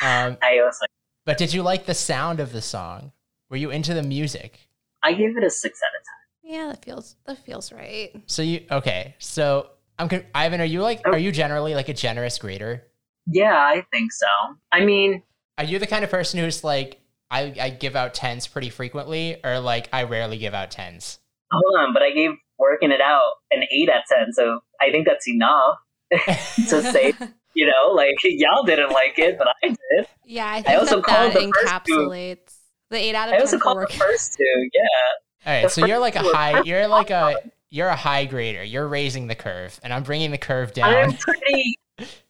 Um, I was like, but did you like the sound of the song? Were you into the music? I gave it a six out of ten. yeah, that feels that feels right. So you okay? So I'm con- Ivan. Are you like? Are oh. you generally like a generous grader? Yeah, I think so. I mean, Are you the kind of person who's like, I, I give out tens pretty frequently, or like I rarely give out tens? hold on, but I gave working it out an eight out of ten, so I think that's enough to say. You know, like y'all didn't like it, but I did. Yeah, I think also that, called that the first two- encapsulates the eight out of I ten also for called the working. first two. Yeah, All right, The so you're like a first two were high. You're like a you're a high grader. You're raising the curve, and I'm bringing the curve down. I'm pretty.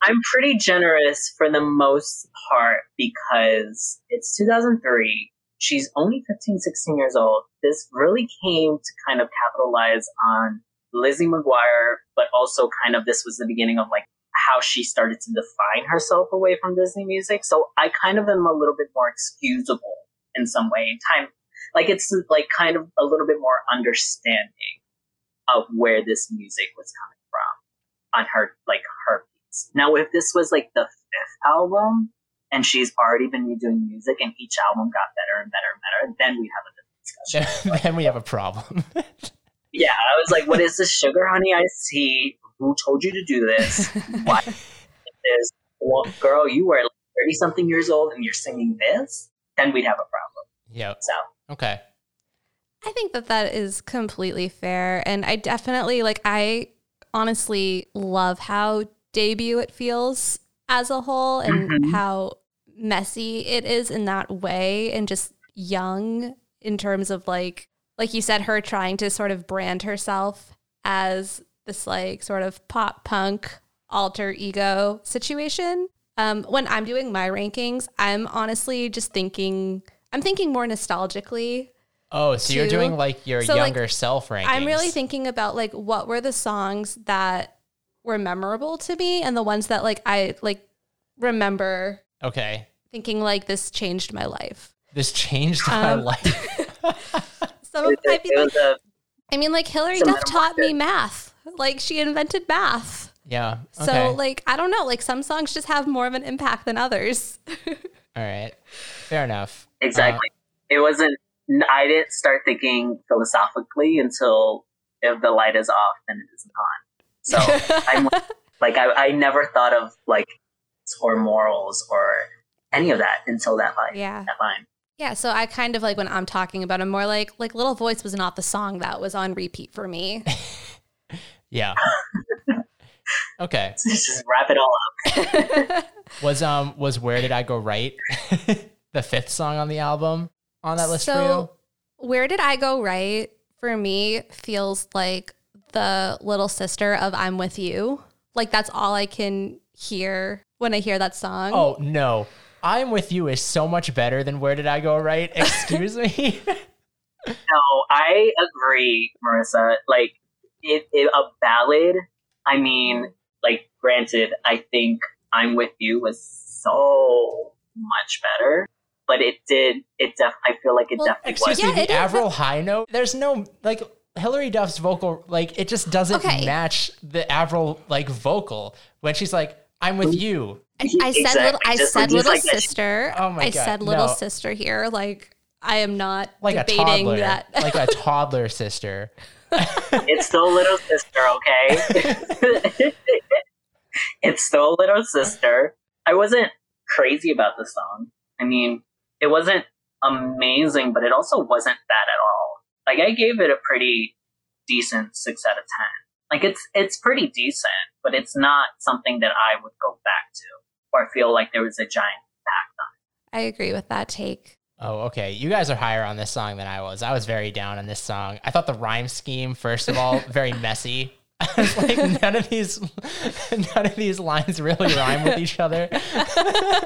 I'm pretty generous for the most part because it's 2003. She's only 15, 16 years old. This really came to kind of capitalize on Lizzie McGuire, but also kind of this was the beginning of like how she started to define herself away from Disney music. So I kind of am a little bit more excusable in some way. In time, like it's like kind of a little bit more understanding of where this music was coming from on her like her piece. Now, if this was like the fifth album and she's already been doing music and each album got better and better and better, then we'd have a different discussion. then we have a problem. yeah, I was like, "What is this sugar honey I see? Who told you to do this? Why this? Well, girl, you are thirty something years old and you're singing this." Then we'd have a problem. yep. So Okay. I think that that is completely fair. And I definitely, like, I honestly love how debut it feels as a whole and Mhm. how messy it is in that way and just young in terms of, like, like you said, her trying to sort of brand herself as this, like, sort of pop punk alter ego situation. Um, when I'm doing my rankings, I'm honestly just thinking, I'm thinking more nostalgically Oh, so you're doing like your So, like, younger self rankings. I'm really thinking about like what were the songs that were memorable to me and the ones that like I like remember Okay. thinking like this changed my life. This changed my Um, life. Some of it, I it mean, was a I mean like Hilary Duff taught me math. Like she invented math. yeah. Okay. So like I don't know, like some songs just have more of an impact than others. All right. Fair enough. Exactly. it wasn't. N- I didn't start thinking philosophically until if the light is off, then it isn't on. So I'm like, I, I never thought of like or morals or any of that until that line. yeah. That line. Yeah, so I kind of like when I'm talking about it more like like Little Voice was not the song that was on repeat for me. Yeah. okay. Just wrap it all up. Was um was Where Did I Go Right the fifth song on the album on that list for So, where did I go right? For me, feels like the little sister of "I'm with You." Like that's all I can hear when I hear that song. Oh no. I'm with you is so much better than Where Did I Go Right? Excuse me. No, I agree, Marisa. Like it, it a ballad. I mean, like granted, I think I'm with you was so much better, but it did. It def. I feel like it Well, definitely Excuse was. Yeah, me, the it is. Avril high note. There's no like Hilary Duff's vocal, like it just doesn't Okay. match the Avril like vocal when she's like, "I'm with you." I, I said Exactly, little. I just- said little like that. sister. Oh my I God, said little no. sister here. Like I am not Like a toddler, that. like a toddler sister. It's still little sister, okay? it's still little sister. I wasn't crazy about the song. I mean, it wasn't amazing, but it also wasn't bad at all. Like I gave it a pretty decent six out of ten. Like it's it's pretty decent, but it's not something that I would go back to or feel like there was a giant impact on. I agree with that take. Oh, okay. You guys are higher on this song than I was. I was very down on this song. I thought the rhyme scheme, first of all, very messy. I was like, none of these, none of these lines really rhyme with each other. Neither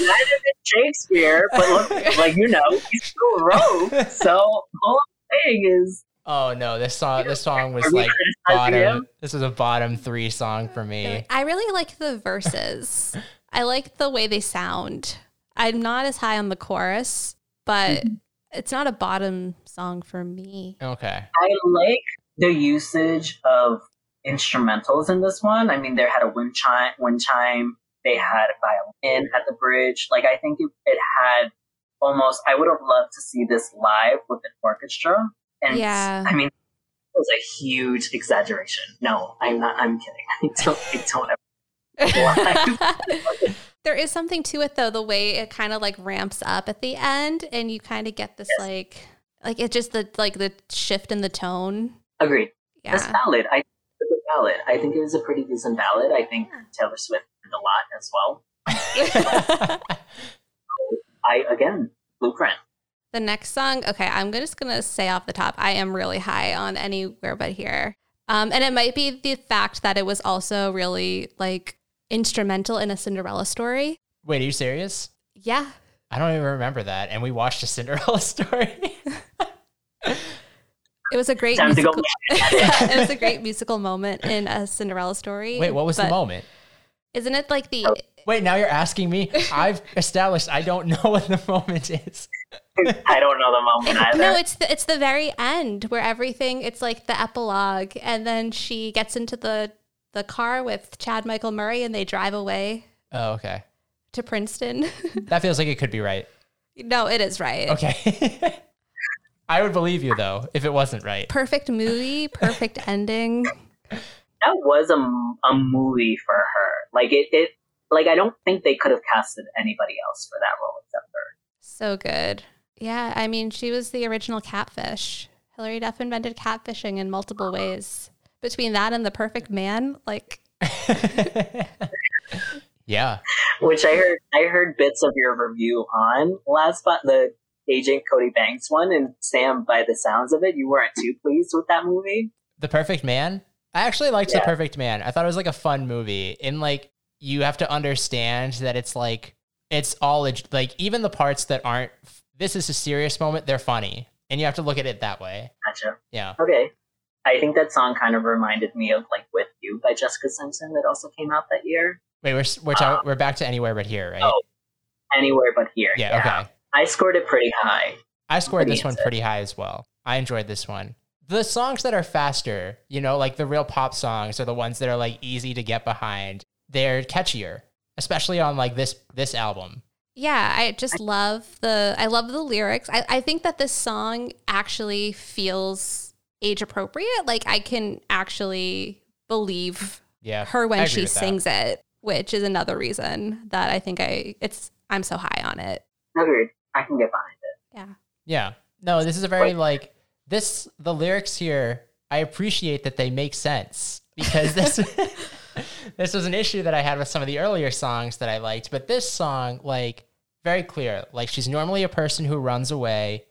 did Shakespeare, but look, like you know, he still wrote. So all I'm saying is Oh no, this song, this song was like bottom. This was a bottom three song for me. I really like the verses. I like the way they sound. I'm not as high on the chorus, but Mm-hmm. it's not a bottom song for me. Okay. I like the usage of instrumentals in this one. I mean, they had a wind chime, wind chime. They had a violin at the bridge. Like, I think it, it had almost. I would have loved to see this live with an orchestra. And Yeah. I mean, it was a huge exaggeration. No, I'm not. I'm kidding. I don't. I don't ever. there is something to it though, the way it kind of like ramps up at the end and you kind of get this Yes. like like it just the like the shift in the tone. Agreed. It's Yeah. valid. I think it's a ballad. I think it was a pretty decent ballad. I think Taylor Swift did a lot as well. I again, Blueprint. The next song, okay, I'm just gonna say off the top, I am really high on anywhere but here. Um, and it might be the fact that it was also really like instrumental in a Cinderella story. Wait, are you serious? Yeah. I don't even remember that. And we watched a Cinderella story. It was a great Time to go musical. it was a great musical moment in a Cinderella story. Wait, what was the moment? Isn't it like the Wait, now you're asking me. I've established I don't know what the moment is. I don't know the moment either. No, it's the it's the very end where everything it's like the epilogue and then she gets into the the car with Chad Michael Murray and they drive away Oh, okay. to Princeton. That feels like it could be right. no, it is right. Okay. I would believe you though if it wasn't right. Perfect movie, perfect ending. that was a, a movie for her. Like it, it, like I don't think they could have casted anybody else for that role except her. So good. Yeah, I mean, she was the original catfish. Hilary Duff invented catfishing in multiple ways. Between that and the perfect man, like yeah. Which I heard, I heard bits of your review on last spot, the Agent Cody Banks one, and Sam, by the sounds of it, you weren't too pleased with that movie. The Perfect Man. I actually liked The Perfect Man. I thought it was like a fun movie. And like you have to understand that it's like it's all like even the parts that aren't this is a serious moment, they're funny. And you have to look at it that way. Gotcha. Yeah. Okay. I think that song kind of reminded me of like "With You" by Jessica Simpson that also came out that year. Wait, we're we're, um, ta- we're back to anywhere but here, right? Oh, Anywhere but here. yeah, okay. I scored it pretty high. I scored Pretty this one pretty high as well. I enjoyed this one. The songs that are faster, you know, like the real pop songs are the ones that are like easy to get behind. They're catchier, especially on like this this album. Yeah, I just love the I love the lyrics. I, I think that this song actually feels age appropriate. Like I can actually believe Yeah. her when she with that. sings it, which is another reason that I think I it's I'm so high on it. Agreed. I can get behind it. Yeah. Yeah. No, this is a very like this the lyrics here, I appreciate that they make sense because this this was an issue that I had with some of the earlier songs that I liked, but this song like very clear. Like she's normally a person who runs away,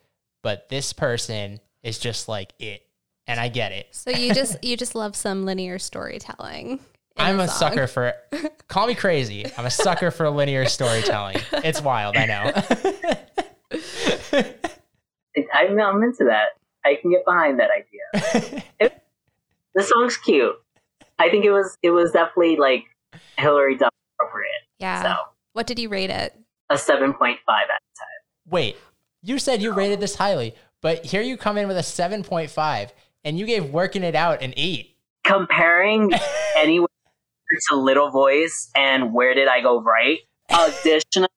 but this person is just like it. And I get it. So you just you just love some linear storytelling. I'm a song. sucker for call me crazy. I'm a sucker for linear storytelling. It's wild, I know. I'm, I'm into that. I can get behind that idea. The song's cute. I think it was it was definitely like Hilary Duff appropriate. Yeah. So What did you rate it? a seven point five out of ten. Wait, you said you rated this highly, but here you come in with a 7.5 and you gave working it out an 8. Comparing anywhere to Little Voice and Where Did I Go Right? Additionally,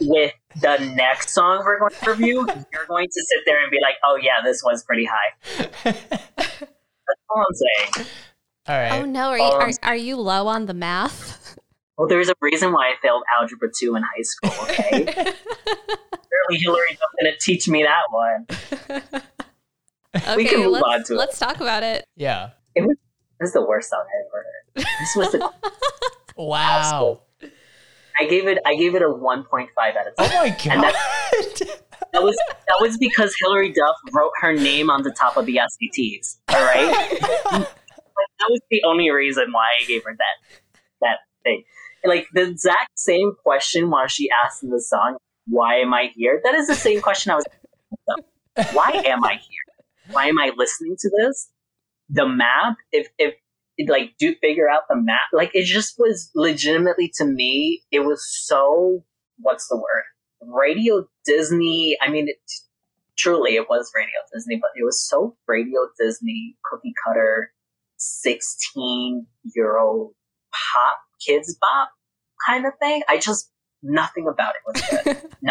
with the next song we're going to review, you're going to sit there and be like, "Oh yeah, this was pretty high." That's all I'm saying. All right. Oh no, are you Um, are, are you low on the math? Well, there's a reason why I failed algebra two in high school. Okay, clearly Hilary's Duff didn't teach me that one. okay, We can move let's, on to it. let's talk about it. Yeah. This is the worst song I ever heard. This was the Wow. I gave it I gave it a 1.5 out of 10. Oh my god. That was that was because Hilary Duff wrote her name on the top of the SATs. All right, that was the only reason why I gave her that that thing. Like the exact same question while she asked in the song, "Why am I here?" That is the same question I was. Why am I here? Why am I listening to this? The map, if if like do figure out the map, like it just was legitimately to me. It was so what's the word? radio Disney. I mean, it, truly it was Radio Disney, but it was so Radio Disney cookie cutter, sixteen year old pop kids bop kind of thing. I just nothing about it was good. no.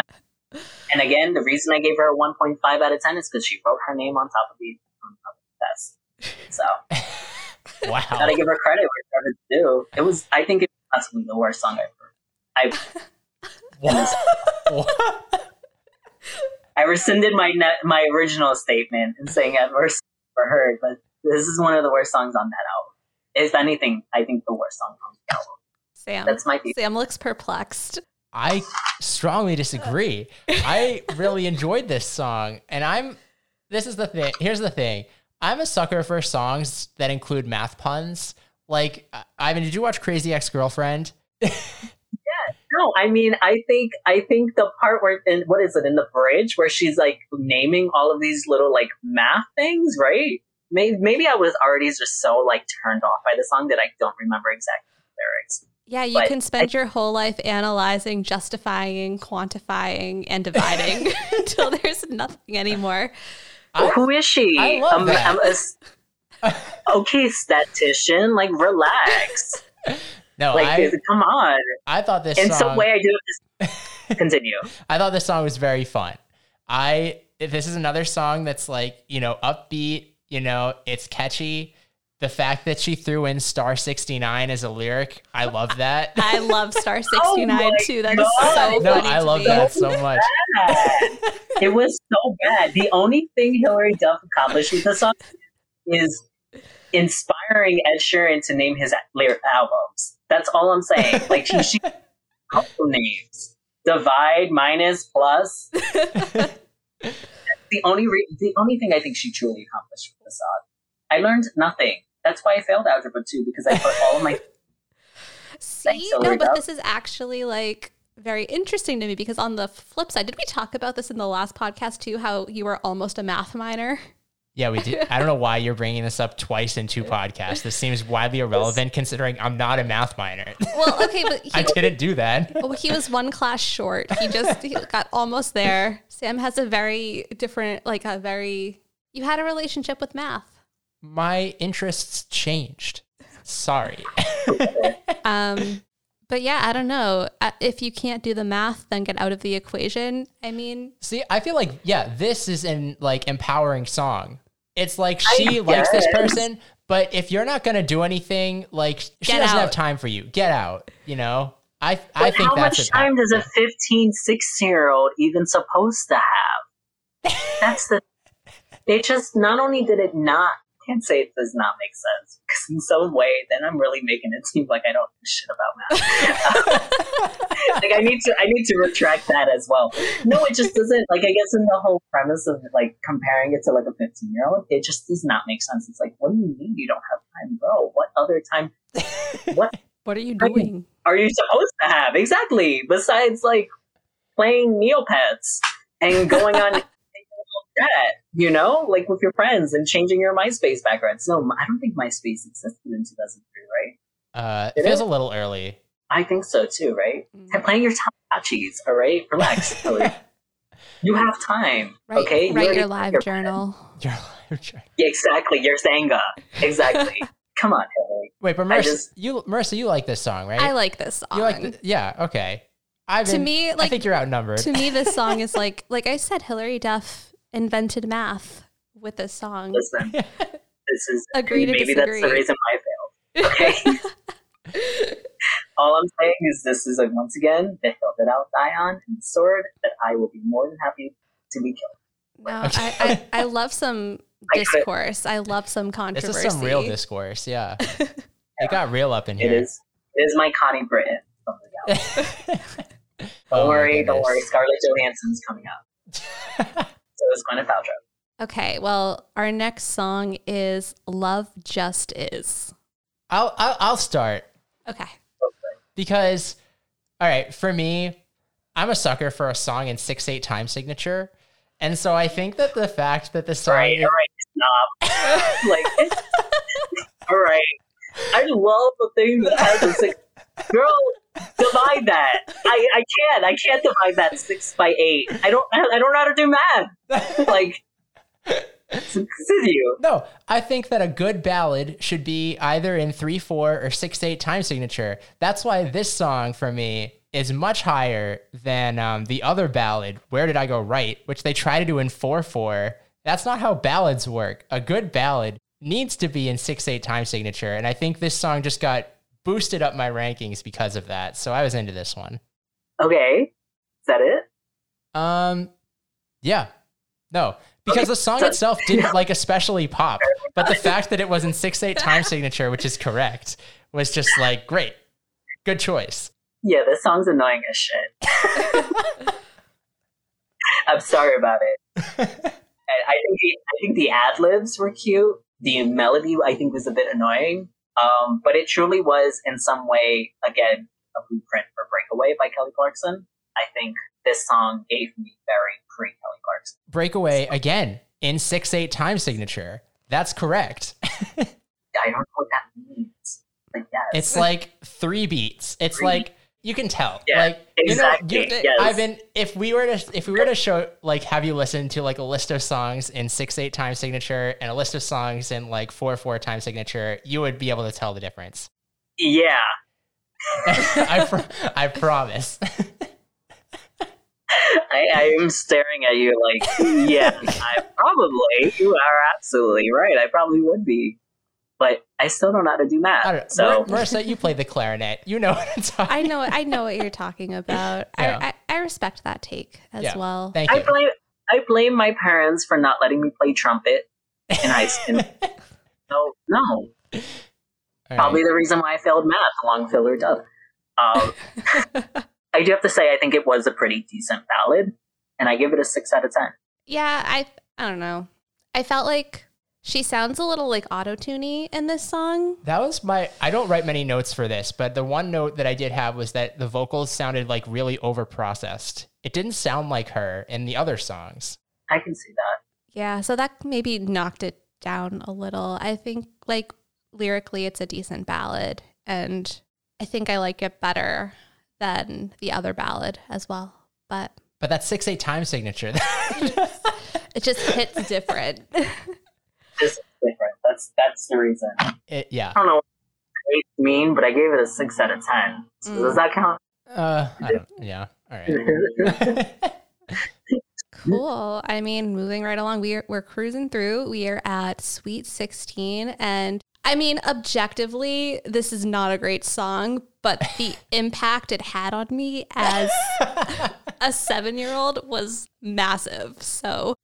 And again, the reason I gave her a 1.5 out of 10 is because she wrote her name on top of the, on top of the test. So Wow. gotta give her credit where credit's due. It was, I think, it's possibly the worst song I've heard. I What? What? I rescinded my ne- my original statement in saying I've worst ever heard, but this is one of the worst songs on that album. If anything, I think the worst song on the album. Sam. That's my favorite. Sam looks perplexed. I strongly disagree. I really enjoyed this song, and I'm. This is the thing. Here's the thing. I'm a sucker for songs that include math puns. Like, I- Ivan, did you watch Crazy Ex Girlfriend? No, I mean, I think I think the part where in what is it in the bridge where she's like naming all of these little like math things, right? Maybe maybe I was already just so like turned off by the song that I don't remember exactly the lyrics. Yeah, you But can spend your whole life analyzing, justifying, quantifying, and dividing until there's nothing anymore. I- Who is she? I love Um, that. I'm a s- okay, statistician, like relax. No, Like, I, come on. I thought this In song. some way, I do just continue. I thought this song was very fun. I this is another song that's like you know upbeat. You know, it's catchy. The fact that she threw in "Star 69" as a lyric, I love that. I love Star Oh 69 my too. That is God. so no, funny I to love me. that so much. It was so bad. The only thing Hilary Duff accomplished with the song is inspiring Ed Sheeran to name his albums. That's all I'm saying. Like she, she couple names: divide, minus, plus. the only re- the only thing I think she truly accomplished with the song. I learned nothing. That's why I failed algebra two because I put all of my See, no, but Duff. this is actually like very interesting to me because on the flip side, did we talk about this in the last podcast too? How you were almost a math minor? Yeah, we did. I don't know why you're bringing this up twice in two podcasts. This seems widely irrelevant considering I'm not a math minor. Well, okay, but he, I didn't do that. well, he was one class short. He just he got almost there. Sam has a very different, like a very. You had a relationship with math. My interests changed. Sorry. Um, but yeah, I don't know. Uh, If you can't do the math, then get out of the equation. I mean, See, I feel like yeah, this is an like empowering song. It's like she likes this person, but if you're not gonna do anything, like she Get doesn't have time for you. Get out. You know. I I But think how that's much time does a 15, 16 year old even supposed to have? That's the. They just not only did it not. I can't say it does not make sense because in some way, then I'm really making it seem like I don't know shit about math. like I need to, I need to retract that as well. No, it just doesn't. Like I guess in the whole premise of like comparing it to like a 15 year old, it just does not make sense. It's like, what do you mean you don't have time, bro? What other time? What what are you I mean, doing? are you supposed to have? Exactly. Besides, like playing Neopets and going on that, you know, like with your friends and changing your MySpace backgrounds. No, I don't think MySpace existed in 2003, right? uh, it It feels a little early. I think so too, right? Mm. And playing your Tamagotchis, all right? Relax. Hilary. you have time, Write, okay? You write your live your- journal. You're- you're Yeah, exactly. Your Xanga. Exactly. Come on, Hilary. Wait, but I Marisa, just- you Marisa, you like this song, right? I like this song. you like the, yeah, okay. I've to me, I like think you're outnumbered. to me, this song is like, like I said, Hilary Duff invented math with this song. Listen, this is Agree to maybe that's the reason why I failed. Okay. All I'm saying is this is like once again the hill that I'll die on and the sword that I will be more than happy to be killed. No, Okay. I, I, I love some discourse. I love some controversy. this is some real discourse, yeah. It got real up in here. It is. It is my Connie Britton. from the gallery. Don't Oh worry, don't worry. Scarlett Johansson's coming up. So is Gwyneth Paltrow. Okay, well, our next song is "Love Just Is." I'll, I'll I'll start Okay, because all right, for me, I'm a sucker for a song in six eight time signature. And so I think that the fact that the song Right, is- all right, snob. like, all right. I love the thing that has a six. Girl, divide that. I, I can't. I can't divide that six by eight. I don't. I don't know how to do math. Like, continue. No, I think that a good ballad should be either in 3 4 or 6 8 time signature. That's why this song for me is much higher than um, the other ballad, Where Did I Go Right, which they try to do in 4 4. That's not how ballads work. A good ballad needs to be in 6 8 time signature. And I think this song just got boosted up my rankings because of that. So I was into this one. Okay, is that it? Um, yeah, no, because Okay, the song so- itself didn't like especially pop, but the fact that it was in six eight time signature, which is correct, was just like great, good choice. Yeah, this song's annoying as shit. I'm sorry about it. I think the I think the ad libs were cute. The melody I think was a bit annoying. Um, but it truly was in some way again a blueprint for Breakaway by Kelly Clarkson. I think this song gave me very pre Kelly Clarkson. Breakaway again in six eight time signature. That's correct. I don't know what that means. Like yes. It's like three beats. It's Three. like you can tell. Yeah, like exactly, you know, you, yes. Ivan, if we were to if we were to show like have you listen to like a list of songs in six eight time signature and a list of songs in like four four time signature, you would be able to tell the difference. yeah. I pro- I promise. I, I am staring at you like, yeah, I probably, you are absolutely right. I probably would be. But I still don't know how to do math. I don't know. So, Marisa, you play the clarinet. You know what I'm talking. I know I know what you're talking about. Yeah. I, I I respect that take as Yeah. well. Thank I you. blame I blame my parents for not letting me play trumpet in high school. no, no, All right. probably the reason why I failed math along Phil or Dove. Um, I do have to say, I think it was a pretty decent ballad, and I give it a six out of ten. Yeah, I I don't know. I felt like she sounds a little like auto-tuney in this song. That was my. I don't write many notes for this, but the one note that I did have was that the vocals sounded like really overprocessed. It didn't sound like her in the other songs. I can see that. Yeah, so that maybe knocked it down a little. I think like lyrically it's a decent ballad and I think I like it better than the other ballad as well. But But that six eight time signature. it just hits different. This is different. That's that's the reason. It, yeah. I don't know what grades mean, but I gave it a six out of ten. So Mm. Does that count? Uh, I don't, yeah. All right. Cool. I mean, moving right along, we're we're cruising through. We are at Sweet 16 and I mean, objectively, this is not a great song, but the impact it had on me as a 7-year-old was massive. So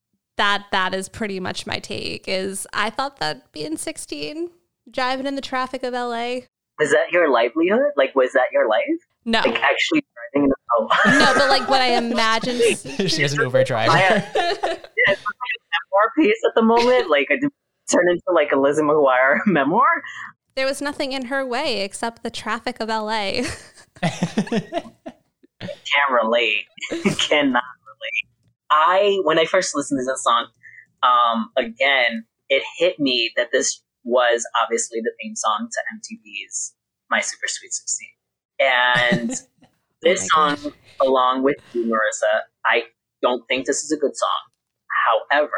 that that is pretty much my take is I thought that being 16, driving in the traffic of LA. Was that your livelihood? Like, was that your life? No. Like, actually driving in the oh. No, but like what I imagine she is an Uber driver. I, uh, yeah, like a memoir piece at the moment. Like, I do turn into like a Lizzie McGuire memoir. there was nothing in her way except the traffic of LA. Can't relate. Cannot relate. I when I first listened to this song, um, again, it hit me that this was obviously the theme song to MTV's My Super Sweet Sixteen, and this Oh song, along with you, Marisa, I don't think this is a good song. However,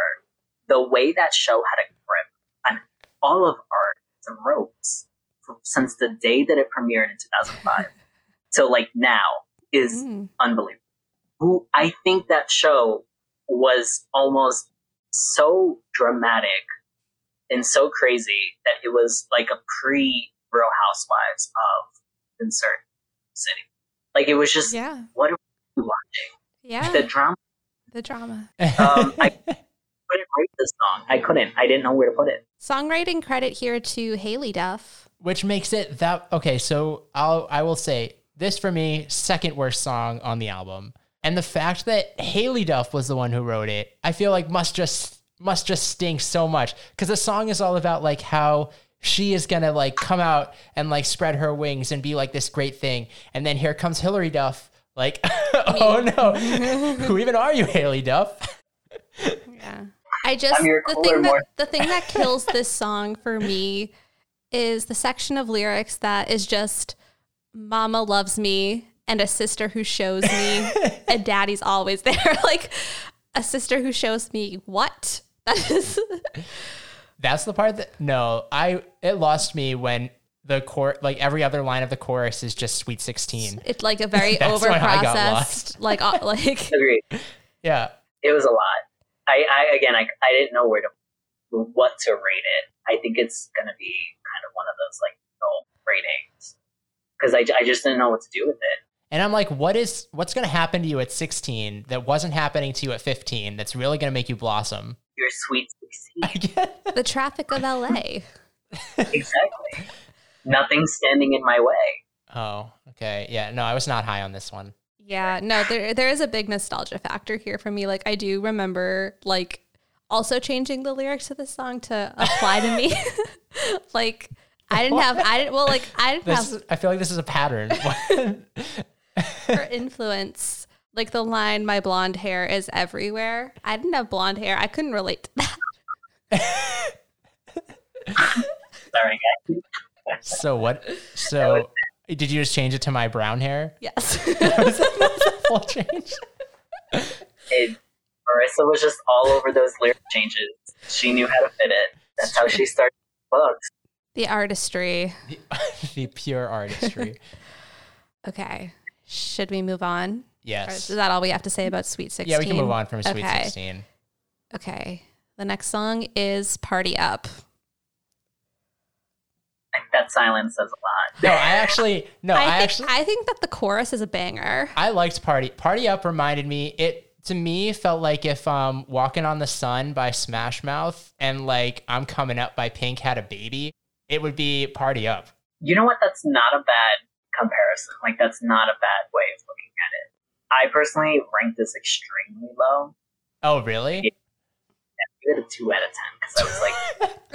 the way that show had a grip on all of art and ropes from, since the day that it premiered in 2005 till like now is Mm. unbelievable. Who I think that show was almost so dramatic and so crazy that it was like a pre Real Housewives of insert city. Like it was just Yeah. what are we watching? Yeah. The drama. The drama. Um, I couldn't write this song. I couldn't. I didn't know where to put it. Songwriting credit here to Haylie Duff. Which makes it that okay. So I'll I will say this for me second worst song on the album, and the fact that Haylie Duff was the one who wrote it, I feel like must just must just stink so much because the song is all about like how she is gonna like come out and like spread her wings and be like this great thing, and then here comes Hilary Duff. Like, oh no, who even are you, Haylie Duff? Yeah. I just the cooler thing that the thing that kills this song for me is the section of lyrics that is just mama loves me and a sister who shows me and daddy's always there. like a sister who shows me what? That is That's the part that no, I it lost me when the core like every other line of the chorus is just Sweet Sixteen. it's like a very That's over when I got processed like uh, like Agreed. Yeah, It was a lot. I, I again, I, I didn't know where to what to rate it. I think it's gonna be kind of one of those like no ratings because I, I just didn't know what to do with it. And I'm like, what is what's gonna happen to you at 16 that wasn't happening to you at 15? That's really gonna make you blossom. Your sweet sixteen, I get the traffic of LA. exactly. Nothing standing in my way. Oh, okay. Yeah, no, I was not high on this one. Yeah, no, there there is a big nostalgia factor here for me. Like I do remember like also changing the lyrics to the song to apply to me. like I didn't have I didn't well like I didn't This have I feel like this is a pattern. her influence. Like the line my blonde hair is everywhere. I didn't have blonde hair. I couldn't relate to that. Sorry, guys. so what? So did you just change it to my brown hair? Yes. that was that a full change? It, Marisa was just all over those lyric changes. She knew how to fit it. That's how she started books. the artistry. The, the pure artistry. Okay. Should we move on? Or Yes. is that all we have to say about Sweet 16? Yeah, we can move on from Sweet Okay. 16. Okay. The next song is Party Up. Like, that silence says a lot. No, I actually no, I, I, think, actually I think that the chorus is a banger. I liked Party Party Up reminded me it to me felt like if um Walking on the Sun by Smash Mouth and like I'm Coming Up by Pink had a baby, it would be Party Up. You know what? That's not a bad comparison. Like, that's not a bad way of looking at it. I personally rank this extremely low. Oh, really? I give it a two out of ten because I was like,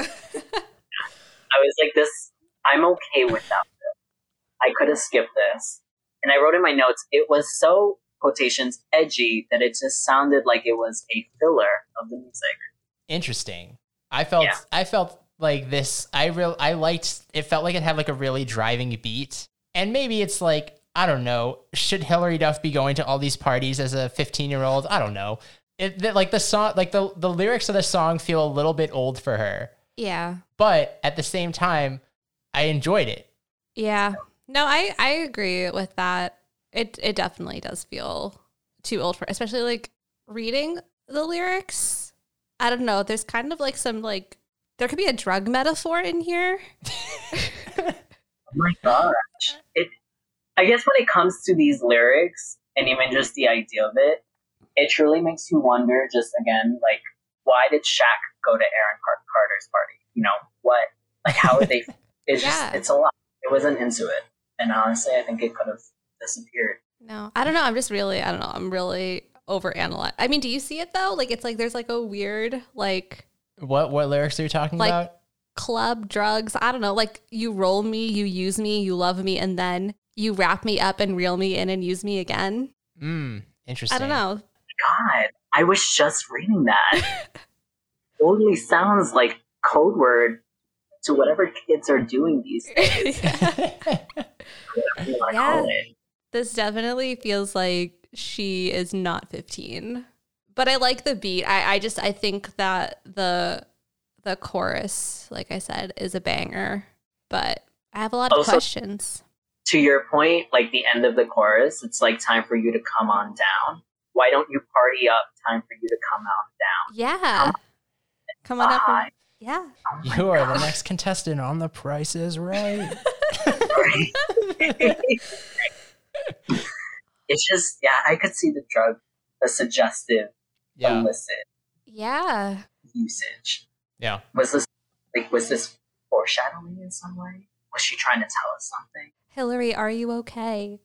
I was like, this. I'm okay without this. I could have skipped this, and I wrote in my notes. It was so quotations edgy that it just sounded like it was a filler of the music. Interesting. I felt Yeah. I felt like this I real I liked it felt like it had like a really driving beat. And maybe it's like I don't know, should Hilary Duff be going to all these parties as a 15-year-old? I don't know. It the, like the song like the the lyrics of the song feel a little bit old for her. Yeah. But at the same time, I enjoyed it. Yeah. No, I, I agree with that. It it definitely does feel too old for especially like reading the lyrics. I don't know. There's kind of like some like there could be a drug metaphor in here. Oh my gosh! It. I guess when it comes to these lyrics and even just the idea of it, it truly makes you wonder. Just again, like, why did Shaq go to Aaron Car- Carter's party? You know what? Like, how are they? It's Yeah. just. It's a lot. It wasn't into it, and honestly, I think it could have disappeared. No. I don't know. I'm just really I don't know. I'm really overanalyzed. I mean, do you see it though? Like it's like there's like a weird like What what lyrics are you talking Like- about? Club drugs. I don't know. Like you roll me, you use me, you love me, and then you wrap me up and reel me in and use me again. Mm, interesting. I don't know. God, I was just reading that. totally sounds like code word to whatever kids are doing these days. Whatever you want to Yeah. this definitely feels like she is not 15 but i like the beat i, I just i think that the the chorus like i said is a banger but i have a lot of oh, Also- questions to your point, like the end of the chorus, it's like time for you to come on down. Why don't you party up? Time for you to come on down. yeah come on up and- yeah Oh my You are the next contestant on The Price is Right. it's just, yeah, I could see the drug, the suggestive, yeah. illicit yeah usage. Yeah. Was this like was this foreshadowing in some way? Was she trying to tell us something? hilary are you okay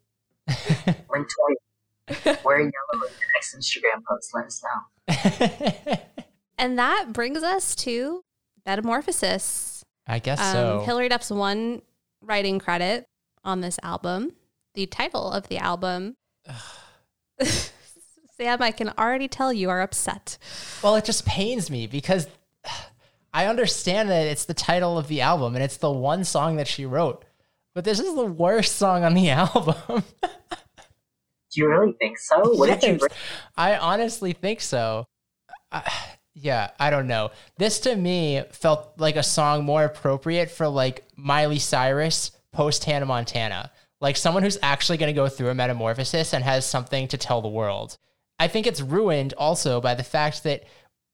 Link toy, wear yellow in your next Instagram post. Let us know. and that brings us to metamorphosis I guess um, so. hilary duff's one writing credit on this album the title of the album sam i can already tell you are upset Well, it just pains me because I understand that it's the title of the album and it's the one song that she wrote. but this is the worst song on the album. Do you really think so? What did you? Yes, I honestly think so. I, yeah, I don't know. This to me felt like a song more appropriate for like Miley Cyrus post Hannah Montana, like someone who's actually going to go through a metamorphosis and has something to tell the world. I think it's ruined also by the fact that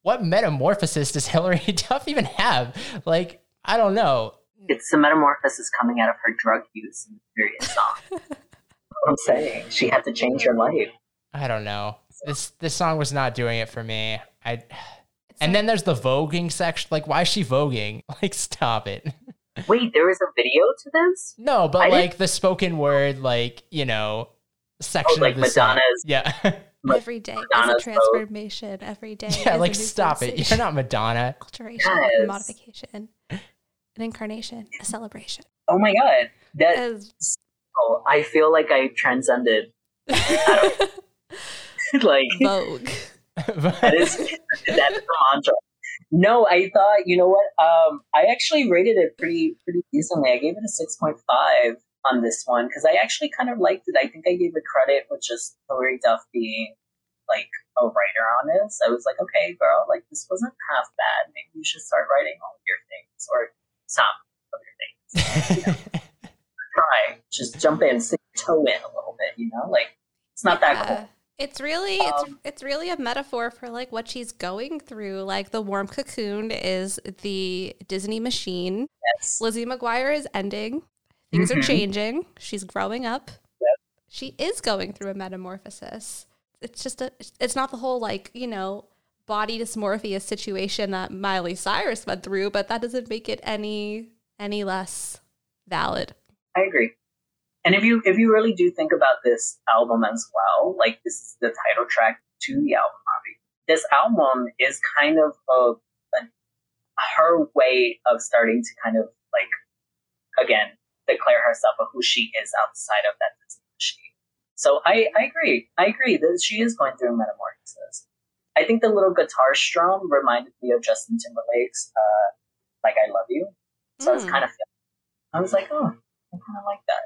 what metamorphosis does Hilary Duff even have? Like, I don't know. It's the metamorphosis coming out of her drug use in the period song. I'm saying she had to change her life. I don't know. This this song was not doing it for me. I and then there's the voguing section. Like, why is she voguing? Like, stop it. Wait, there was a video to this? No, but I didn't- like the spoken word, like you know, section Oh, like of the song. Madonna's- Yeah, every day is a Madonna's transformation. Every day. yeah. is Like, stop it. You're not Madonna. alteration, Yes. modification, an incarnation, a celebration. Oh my god. That As- oh, I feel like I transcended like Vogue. that is that's the mantra. No, I thought you know what? Um, I actually rated it pretty pretty decently. I gave it a six point five on this one because I actually kind of liked it. I think I gave it credit with just Hilary Duff being like a writer on this. I was like, okay, girl, like this wasn't half bad. Maybe you should start writing all of your things or some of your things. Try just jump in, stick your toe in a little bit. You know, like it's not that cool. It's really it's Um, it's really a metaphor for like what she's going through. Like the warm cocoon is the Disney machine. Yes. Lizzie McGuire is ending. Things are Mhm. changing. She's growing up. She is going through a metamorphosis. It's just a it's not the whole like, you know, body dysmorphia situation that Miley Cyrus went through, but that doesn't make it any any less valid. I agree. And if you if you really do think about this album as well, like this is the title track to the album, obviously. This album is kind of a, a her way of starting to kind of like again declare herself of who she is outside of that Disney machine. So I, I agree. I agree that she is going through metamorphosis. I think the little guitar strum reminded me of Justin Timberlake's uh, "Like I Love You." So I was Mm. kind of, I was like, oh, I kind of like that.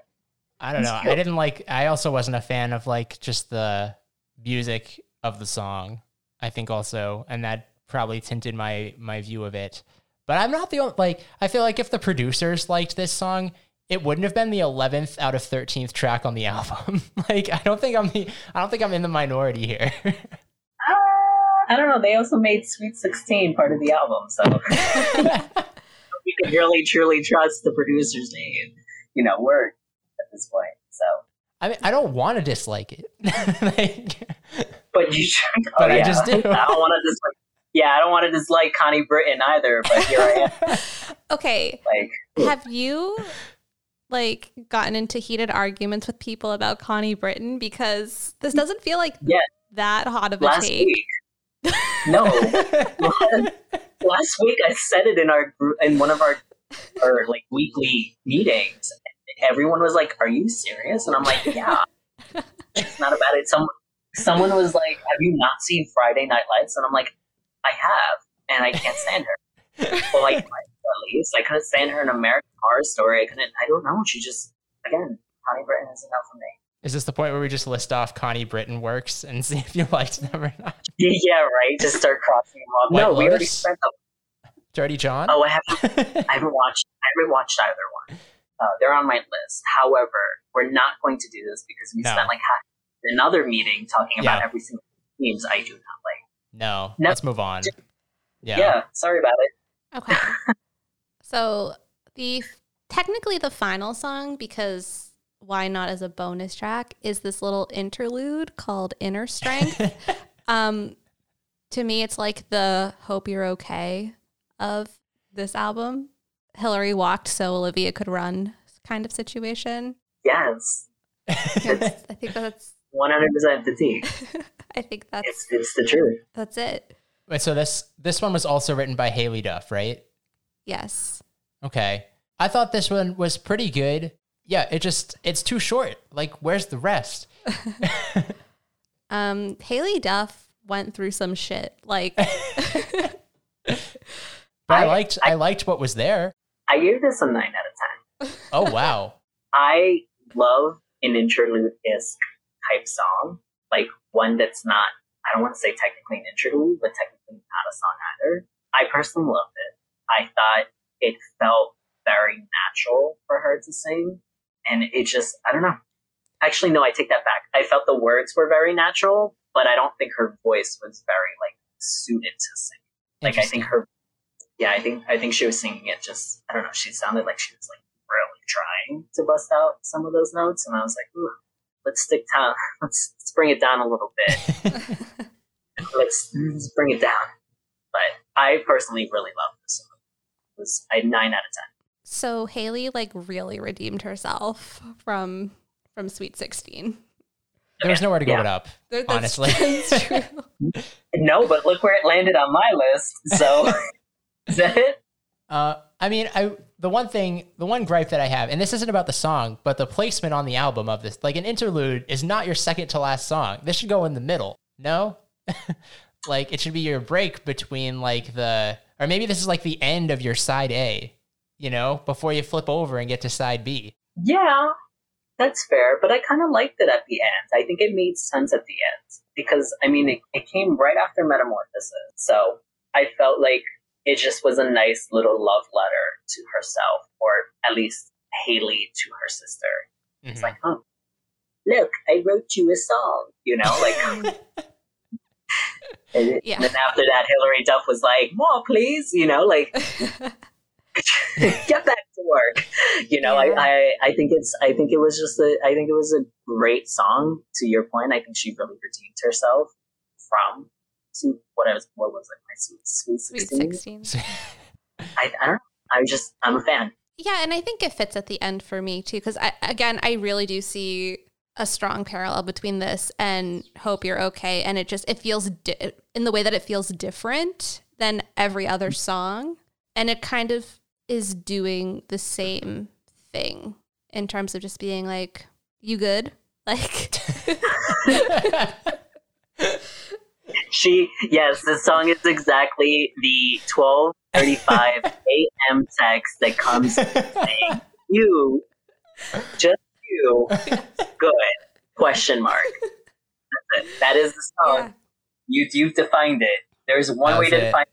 I don't know. I didn't like. I also wasn't a fan of like just the music of the song. I think also, and that probably tinted my my view of it. But I'm not the only. Like, I feel like if the producers liked this song, it wouldn't have been the 11th out of 13th track on the album. like, I don't think I'm the. I don't think I'm in the minority here. Uh, I don't know. They also made Sweet 16 part of the album, so we can really truly trust the producer's name, you know, word at this point. So, I mean, I don't want to dislike it. like, but you should. But oh, I yeah. just do. I don't want to dislike. Yeah, I don't want to dislike Connie Britton either, but here I am. Okay, Like, have you like gotten into heated arguments with people about Connie Britton because this doesn't feel like that hot of a last take. week. No, last week I said it in our group in one of our our like weekly meetings. Everyone was like, "Are you serious?" And I'm like, "Yeah, it's not about it." Some someone was like, "Have you not seen Friday Night Lights?" And I'm like, "I have, and I can't stand her." well, like at least I couldn't stand her in American Horror Story. I couldn't. I don't know. She just again, Connie Britton is enough for me. Is this the point where we just list off Connie Britton works and see if you liked them or not? Yeah, right. Just start crossing them off. White no, we already Lotus? spent the. Dirty John? Oh, I haven't I haven't watched. I haven't watched either one. Uh, they're on my list. However, we're not going to do this because we No. spent like half another meeting talking about Yeah. every single teams I do not like. no, No. let's move on. Yeah. Yeah. sorry about it. Okay. So the technically the final song because why not as a bonus track is this little interlude called Inner Strength. um to me it's like the hope you're okay of this album. Hilary walked so Olivia could run kind of situation. Yes, That's- I think that's one hundred percent the tea. I think that's It's it's the truth. that's it. Wait, so this this one was also written by Haylie Duff, right? Yes. Okay. I thought this one was pretty good. Yeah, it just it's too short. Like, where's the rest? Um Haylie Duff went through some shit. Like But I, I- liked I, liked what was there. I gave this a nine out of ten. Oh wow. I love an interlude esque type song, like one that's not. I don't want to say technically an interlude, but technically not a song either. I personally loved it. I thought it felt very natural for her to sing, and it just I don't know. Actually, no, I take that back. I felt the words were very natural, but I don't think her voice was very like suited to sing. Like I think her, yeah, I think I think she was singing it just I don't know. She sounded like she was like really trying to bust out some of those notes, and I was like, Ooh, let's stick down, let's, let's bring it down a little bit. let's, let's bring it down. But I personally really love this song. It was a nine out of ten. So Haylie like really redeemed herself from from Sweet Sixteen. There was nowhere to go Yeah. but up. There- that's- Honestly. that's true. No, but look where it landed on my list. So is that it? Uh, I mean, I the one thing, the one gripe that I have, and this isn't about the song, but the placement on the album of this, like an interlude, is not your second to last song. This should go in the middle. No, like it should be your break between like the, or maybe this is like the end of your side A. You know, before you flip over and get to side B. Yeah, that's fair. But I kind of liked it at the end. I think it made sense at the end because I mean, it, it came right after Metamorphosis, so I felt like it just was a nice little love letter to herself, or at least Haylie to her sister. It's Mhm. like, oh, look, I wrote you a song. You know, like. And Yeah. then after that, Hilary Duff was like, "More, please," you know, like get back to work. You know, Yeah. I, I, I think it's, I think it was just a, I think it was a great song. To your point, I think she really redeemed herself from to what I was, what was it, my sweet, sweet Sweet 16? I, I don't know. I'm just, I'm a fan. Yeah, and I think it fits at the end for me too, because I again I really do see a strong parallel between this and Hope You're Okay, and it just it feels di- in the way that it feels different than every other song, and it kind of is doing the same thing in terms of just being like, "You good?" Like, She, yes, this song is exactly the 12:35 a.m. text that comes saying, "You, just you, good?" Question mark. That's it. That is the song. yeah, You you've defined it. There's one That way to it. define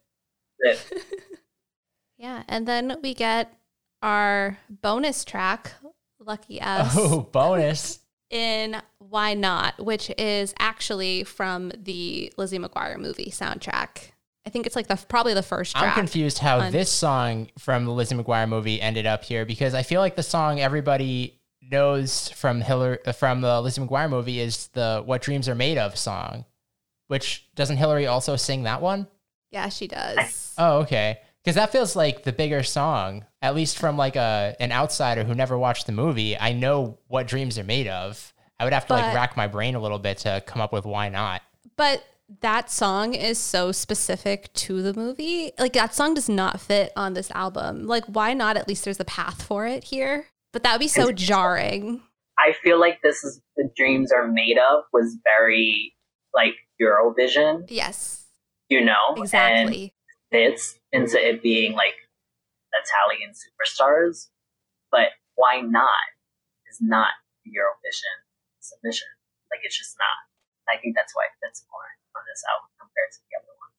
it. yeah, and then we get our bonus track, "Lucky Us." oh, bonus. in Why Not, which is actually from the Lizzie McGuire movie soundtrack. I think it's like the probably the first track. I'm confused how on- this song from the Lizzie McGuire movie ended up here because I feel like the song everybody knows from Hilary uh, from the Lizzie McGuire movie is the "What Dreams Are Made Of" song, which doesn't Hilary also sing that one? Yeah, she does. Oh, okay. Because that feels like the bigger song, at least from like a an outsider who never watched the movie. I know what dreams are made of. I would have to like rack my brain a little bit to come up with why not. But that song is so specific to the movie. Like that song does not fit on this album. Like why not? At least there's a path for it here. But that would be so jarring. I feel like this is the dreams are made of was very like Eurovision, Yes, you know, and exactly. fits into it being like Italian superstars. But why not is not Eurovision submission. Like it's just not. I think that's why it fits more on this album compared to the other one.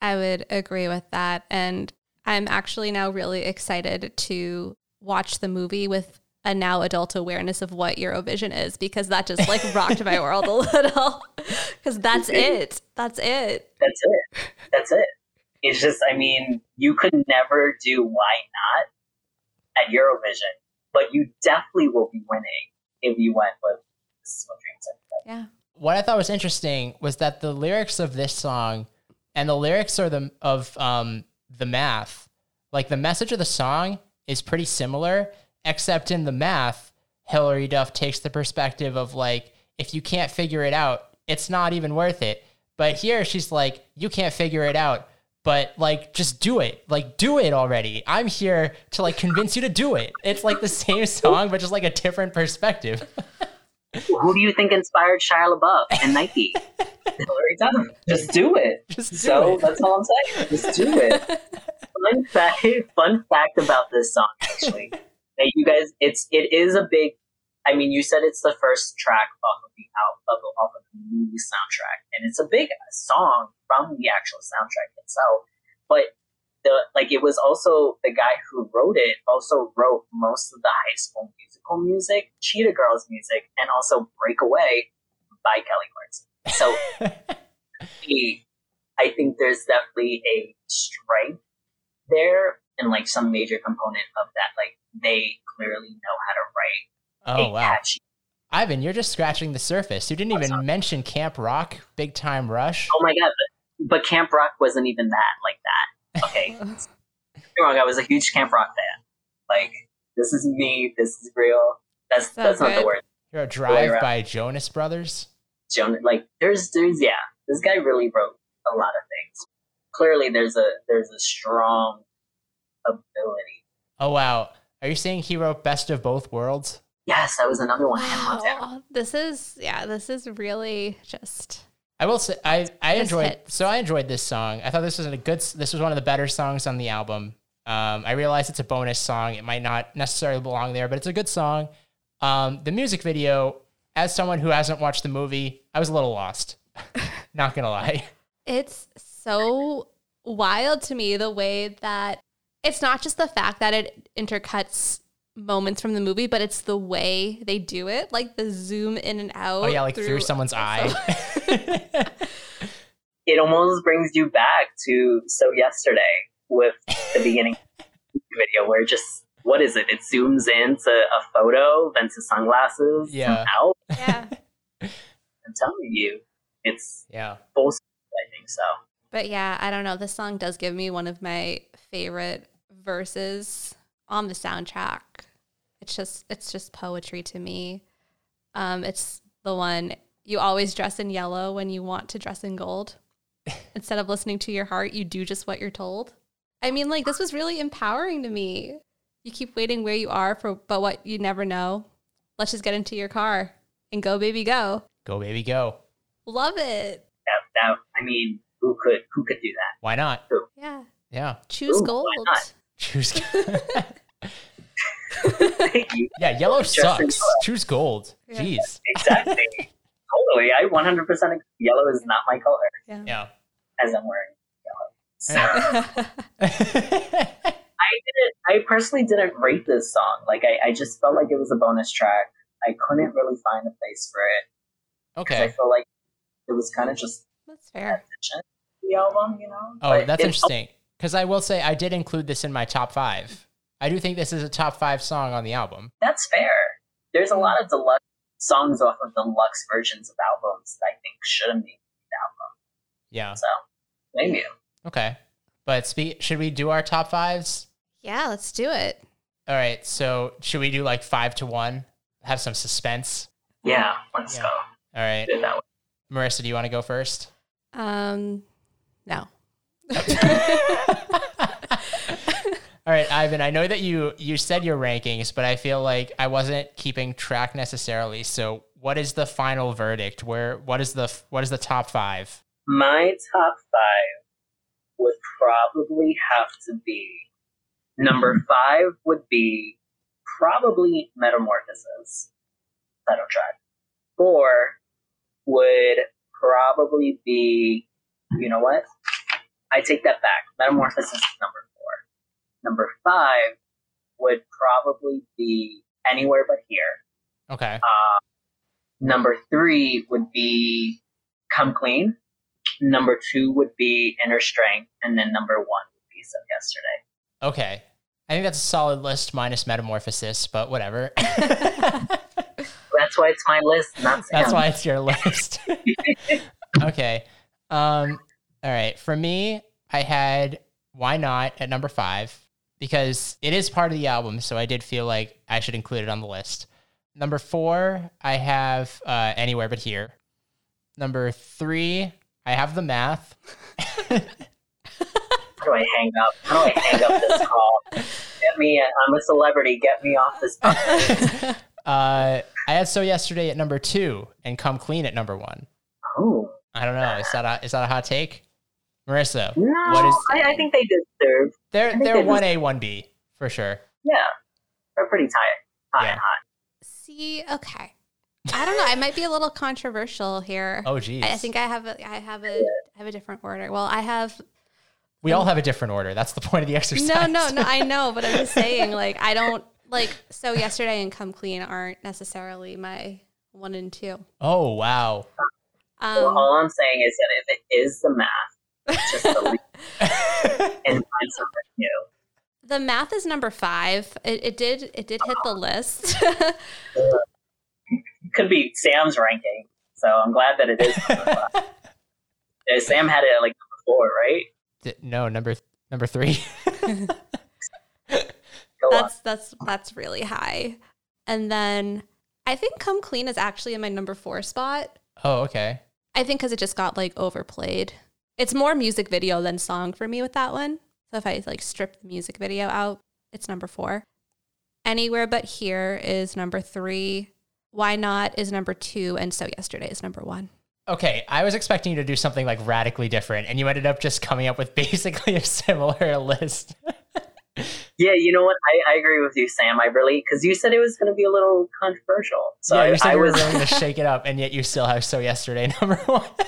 I would agree with that. And I'm actually now really excited to watch the movie with a now adult awareness of what Eurovision is because that just like rocked my world a little. Because that's it. That's it. That's it. That's it. It's just, I mean, you could never do why not at Eurovision, but you definitely will be winning if you went with this is what dreams are. Yeah. what I thought was interesting was that the lyrics of this song and the lyrics are the of um the math, like the message of the song is pretty similar, except in the math, Hilary Duff takes the perspective of like, if you can't figure it out, it's not even worth it. But here she's like, you can't figure it out, but like just do it. Like do it already. I'm here to like convince you to do it. It's like the same song, but just like a different perspective. Who do you think inspired Shia LaBeouf and Nike? Hilary Duff. Just do it. Just do so it. that's all I'm saying. Just do it. fun fact, fun fact about this song actually. That you guys, it's it is a big I mean, you said it's the first track off of the out off of the movie soundtrack, and it's a big song from the actual soundtrack itself. But the like, it was also the guy who wrote it also wrote most of the High School Musical music, Cheetah Girls music, and also Breakaway by Kelly Clarkson. So, I think there's definitely a strength there, and like some major component of that, like they clearly know how to write Oh a wow. catchy Ivan, you're just scratching the surface. You didn't even mention Camp Rock, Big Time Rush. Oh my god! But, but Camp Rock wasn't even that like that. Okay, wrong. I was a huge Camp Rock fan. Like this is me. This is real. That's So that's not the word. You're a drive around. by Jonas Brothers. Jonas, like there's there's yeah. This guy really wrote a lot of things. Clearly, there's a there's a strong ability. Oh wow. Are you saying he wrote Best of Both Worlds? Yes, that was another one. Hannah Montana. Wow. This is yeah, this is really just I will say I I enjoyed hits. so I enjoyed this song. I thought this was a good this was one of the better songs on the album. Um, I realize it's a bonus song. It might not necessarily belong there, but it's a good song. Um, the music video, as someone who hasn't watched the movie, I was a little lost. not gonna lie. it's so wild to me the way that it's not just the fact that it intercuts moments from the movie, but it's the way they do it, like the zoom in and out. Oh yeah, like through, someone's eye. It almost brings you back to so yesterday with the beginning video where just what is it? It zooms into a photo, then to sunglasses, Yeah. and out. yeah. I'm telling you, it's yeah. full. I think so. But yeah, I don't know. This song does give me one of my favorite verses on the soundtrack. It's just it's just poetry to me. Um, it's the one you always dress in yellow when you want to dress in gold. Instead of listening to your heart, you do just what you're told. I mean, like this was really empowering to me. You keep waiting where you are for but what you never know. Let's just get into your car and go, baby, go. Go baby go. Love it. That, that I mean, who could who could do that? Why not? Yeah. Yeah. Choose Ooh, why gold. not? Choose You- Yeah, yellow Just sucks. yellow. Choose gold. Yeah. Jeez. exactly. totally. I 100% agree. yellow is not my color Yeah. Yeah. as I'm wearing yellow. So I didn't. I personally didn't rate this song. Like I, I just felt like it was a bonus track. I couldn't really find a place for it. Okay. I feel like it was kind of just That's fair. the album, you know. Oh, But that's interesting. Because I will say I did include this in my top five. I do think this is a top five song on the album. That's fair. There's a lot of deluxe songs off of deluxe versions of albums that I think should have made the album. Yeah. So maybe. Okay. But spe- should we do our top fives? Yeah, let's do it. All right. So should we do like five to one? Have some suspense. Yeah. Let's Yeah. go. All right. Do that way. Marisa, do you want to go first? Um, no. All right, Ivan. I know that you you said your rankings, but I feel like I wasn't keeping track necessarily. So, what is the final verdict? Where what is the what is the top five? My top five would probably have to be number five would be probably Metamorphosis title track. Four would probably be you know what? I take that back. Metamorphosis is number four. Number five would probably be Anywhere But Here. Okay. Uh, number three would be Come Clean. Number two would be Inner Strength. And then number one would be So Yesterday. Okay. I think that's a solid list minus metamorphosis, but whatever. That's why it's my list, not That's why it's your list. okay. Um, all right. For me, I had Why Not at number five because it is part of the album. So I did feel like I should include it on the list. Number four, I have uh, Anywhere But Here. Number three, I have The Math. How do I hang up? How do I hang up this call? Get me, I'm a celebrity. Get me off this. uh, I had So Yesterday at number two and Come Clean at number one. Oh. I don't know. Is that a, is that a hot take? Marisa, No, what is I, I think they deserve. they're they're one A one B for sure. Yeah. They're pretty tight. Hot Yeah. and hot. See, okay. I don't know. I might be a little controversial here. Oh, geez. I I think I have a I have a I have a different order. Well, I have we all have a different order. That's the point of the exercise. no, no, no. I know, but I'm just saying, like, I don't like. So yesterday and come clean aren't necessarily my one and two. Oh, wow. Well, Um, all I'm saying is that if it is the math, just delete and find something new. the math is number five. It, it did it did hit the list. Could be Sam's ranking, so I'm glad that it is. number five. Uh, Sam had it at like number four, right? D- no, number number three. Go on. that's that's that's really high. And then I think come clean is actually in my number four spot. oh, okay. I think because it just got like overplayed. It's more music video than song for me with that one. So if I like strip the music video out, it's number four. Anywhere but here is number three. Why not is number two, and so yesterday is number one. Okay, I was expecting you to do something like radically different, and you ended up just coming up with basically a similar list. Yeah, you know what? I, I agree with you, Sam. I really because you said it was going to be a little controversial. So yeah, I, you said I you were was. willing to shake it up, and yet you still have so yesterday number one. So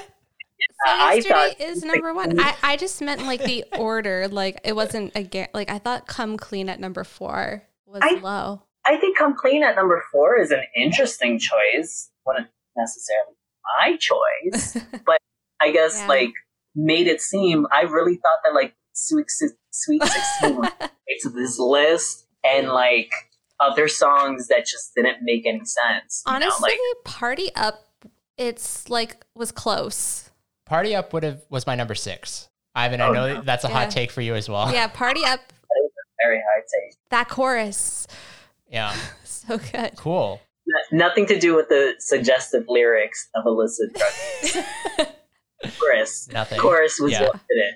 I yesterday thought- is number one. I, I just meant like the order. Like it wasn't again. Like I thought come clean at number four was I- low. I think come clean at number four is an interesting choice. Wasn't necessarily my choice, but I guess Yeah. like made it seem. I really thought that like Sweet Six- Sweet Sixteen was to this list and like other songs that just didn't make any sense. you know, Honestly, like party up. It's like was close. Party Up would have was my number six. Ivan, I Oh, know no. that's a Yeah. hot take for you as well. Yeah, party up. very high take. That chorus, Yeah. so good. Cool. Nothing to do with the suggestive lyrics of illicit drug chorus. Nothing. Chorus was Yeah. it.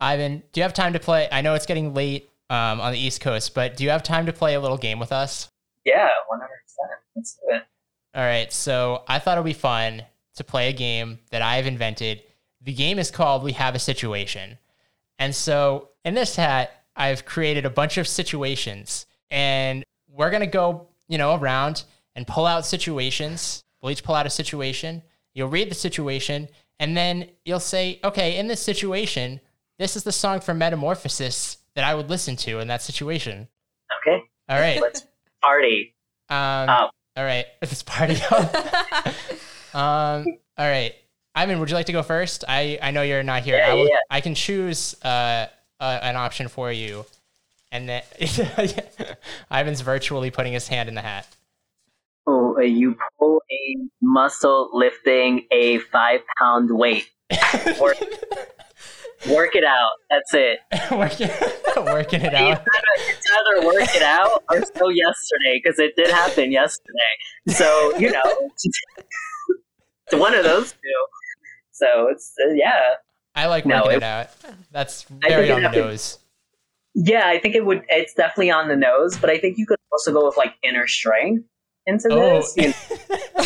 Ivan, do you have time to play? I know it's getting late um, on the East Coast, but do you have time to play a little game with us? Yeah, one hundred percent. Let's do it. All right, so I thought it would be fun to play a game that I've invented. The game is called We Have a Situation. And so in this hat, I've created a bunch of situations, and we're going to go, you know, around and pull out situations. We'll each pull out a situation. You'll read the situation, and then you'll say, okay, in this situation, this is the song from Metamorphosis that I would listen to in that situation. Okay, All right. let's party. Um, Oh. All right. Let's party. Um, all right. Ivan, would you like to go first? I, I know you're not here. Yeah, I, will, yeah. I can choose uh, uh, an option for you. And then Ivan's virtually putting his hand in the hat. Oh, you pull a muscle lifting a five pound weight. Work, work it out. That's it. working, working it out. either, it's either work it out or still yesterday because it did happen yesterday. So you know, it's one of those two. So it's uh, yeah, I like No, working it- it out. That's very on the nose. Yeah. I think it would. It's definitely on the nose, but I think you could also go with like inner strength into Oh, this. You know,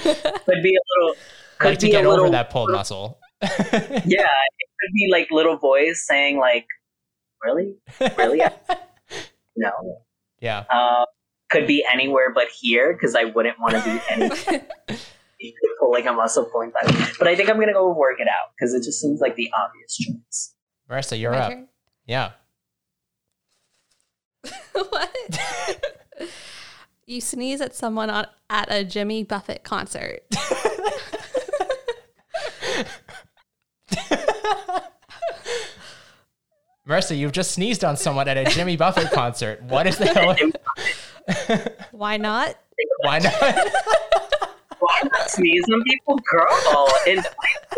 could be a little. Could like to be get a little, over that pulled muscle. Yeah, it could be like little voice saying like, "Really, really, no." yeah. Uh, could be anywhere but here because I wouldn't want to do anything. pulling a muscle pulling back. But I think I'm gonna go work it out because it just seems like the obvious choice. Marisa, you're My up. turn? Yeah. what? you sneeze at someone on, at a Jimmy Buffett concert. Marisa, you've just sneezed on someone at a Jimmy Buffett concert. What is the hell? Why not? Why not? Why not sneeze on people, girl? In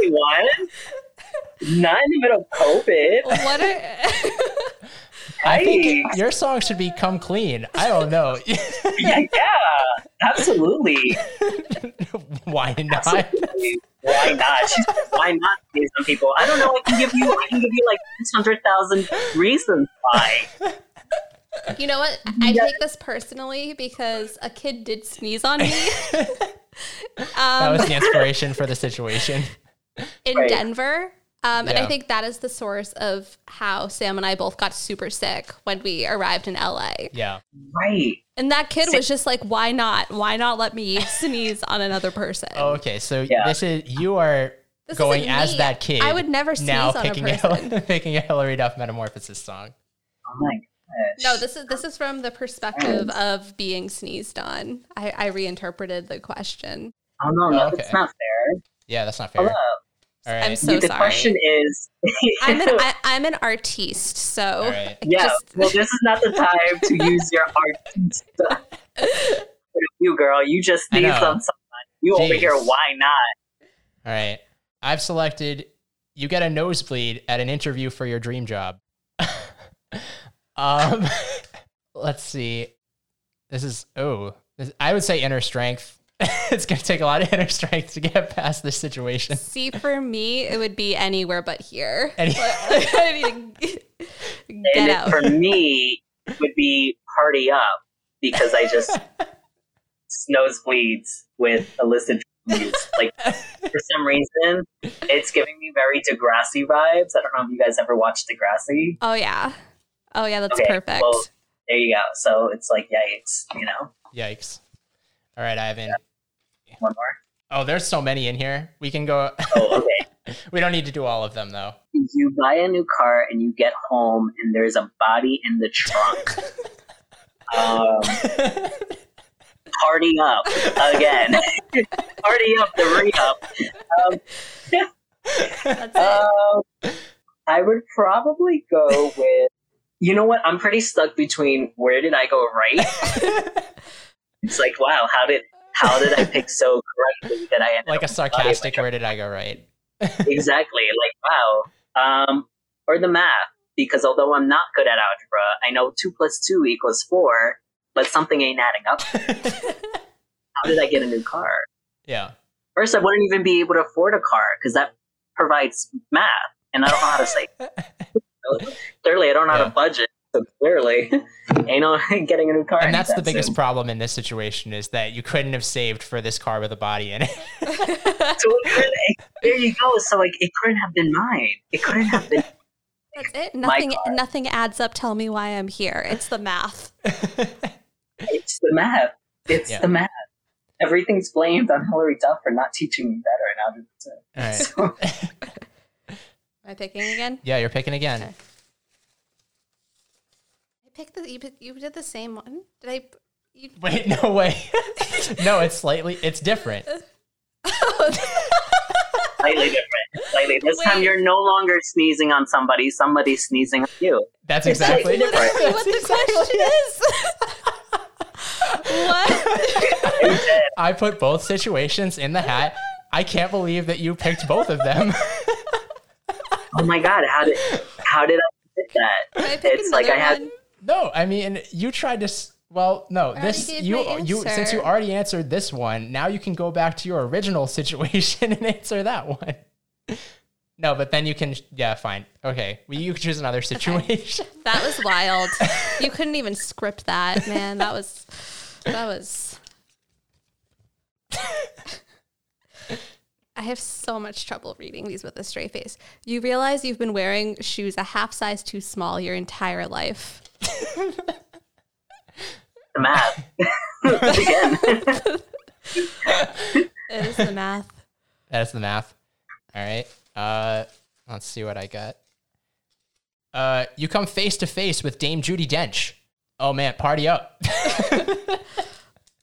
2021, not in the middle of COVID. What are I think your song should be "Come Clean." I don't know. Yeah, yeah, absolutely. Why not? Absolutely. Why not? She's, why not sneeze on people? I don't know. I can give you. I can give you like six hundred thousand reasons why. you know what? I take this personally because a kid did sneeze on me. That um, was the inspiration for the situation. in Right. Denver. Um, And Yeah. I think that is the source of how Sam and I both got super sick when we arrived in LA. Yeah. Right. And that kid was just like, why not? Why not let me sneeze on another person? Oh, okay. So Yeah. this is you are This going as me. that kid. I would never sneeze now on a person. A, picking a Hilary Duff metamorphosis song. Oh my gosh. No, this is this is from the perspective of being sneezed on. I, I reinterpreted the question. Oh no, no, Okay. it's not fair. Yeah, that's not fair. Hello. All right. I'm so the sorry. question is. I'm an I, I'm an artiste, so All right. I yeah. just- Well, this is not the time to use your art stuff. you girl, you just need know. some. You over here? Why not? All right. I've selected you get a nosebleed at an interview for your dream job. um let's see. This is oh, this, I would say inner strength. it's going to take a lot of inner strength to get past this situation. see for me, it would be anywhere but here. Any- I need get and out. for me, it would be party up because I just nosebleeds with a illicit use. Like for some reason, it's giving me very Degrassi vibes. I don't know if you guys ever watched Degrassi. oh yeah, oh yeah, that's Okay, perfect. well- There you go. So it's like yikes, you know. Yikes. All right, Ivan. One more. Oh, there's so many in here. We can go Oh, okay. We don't need to do all of them though. you buy a new car and you get home and there's a body in the trunk. um, party up again. party up the re up. Um, um, I would probably go with. You know what? I'm pretty stuck between where did I go right? It's like, wow, how did how did I pick so correctly that I ended like a up with body in the sarcastic where did I go right? exactly. Like, wow. Um, or the math, because although I'm not good at algebra, I know two plus two equals four, but something ain't adding up. How did I get a new car? yeah. First, I wouldn't even be able to afford a car because that provides math, and I don't know how to say. clearly, I don't know how to budget. So clearly, ain't no getting a new car. And that's the biggest soon. problem in this situation is that you couldn't have saved for this car with a body in it. So it there you go. So like, it couldn't have been mine. It couldn't have been. That's it. My Nothing. car. Nothing adds up. Tell me why I'm here. It's the math. It's the math. It's Yeah. the math. Everything's blamed on Hilary Duff for not teaching me better and how to. All right. So, Am I picking again? Yeah, you're picking again. Okay. I picked the. You, pick- you did the same one. Did I? You, Wait, no way. no, it's slightly it's different. slightly different. Slightly. This time you're no longer sneezing on somebody. Somebody's sneezing on you. That's exactly like literally That's what the exactly- question is. what? I put both situations in the hat. I can't believe that you picked both of them. Oh my god! How did how did I pick that? Can I pick It's like another I had- one? No, I mean you tried to. Well, no, this you my oh, you since you already answered this one. Now you can go back to your original situation and answer that one. No, but then you can. Yeah, fine. Okay, well, you can choose another situation. That was wild. You couldn't even script that, man. That was. That was. I have so much trouble reading these with a straight face. You realize you've been wearing shoes a half size too small your entire life. The math again. It is the math. That's the math. All right. Uh, let's see what I got. Uh, you come face to face with Dame Judi Dench. Oh man, party up.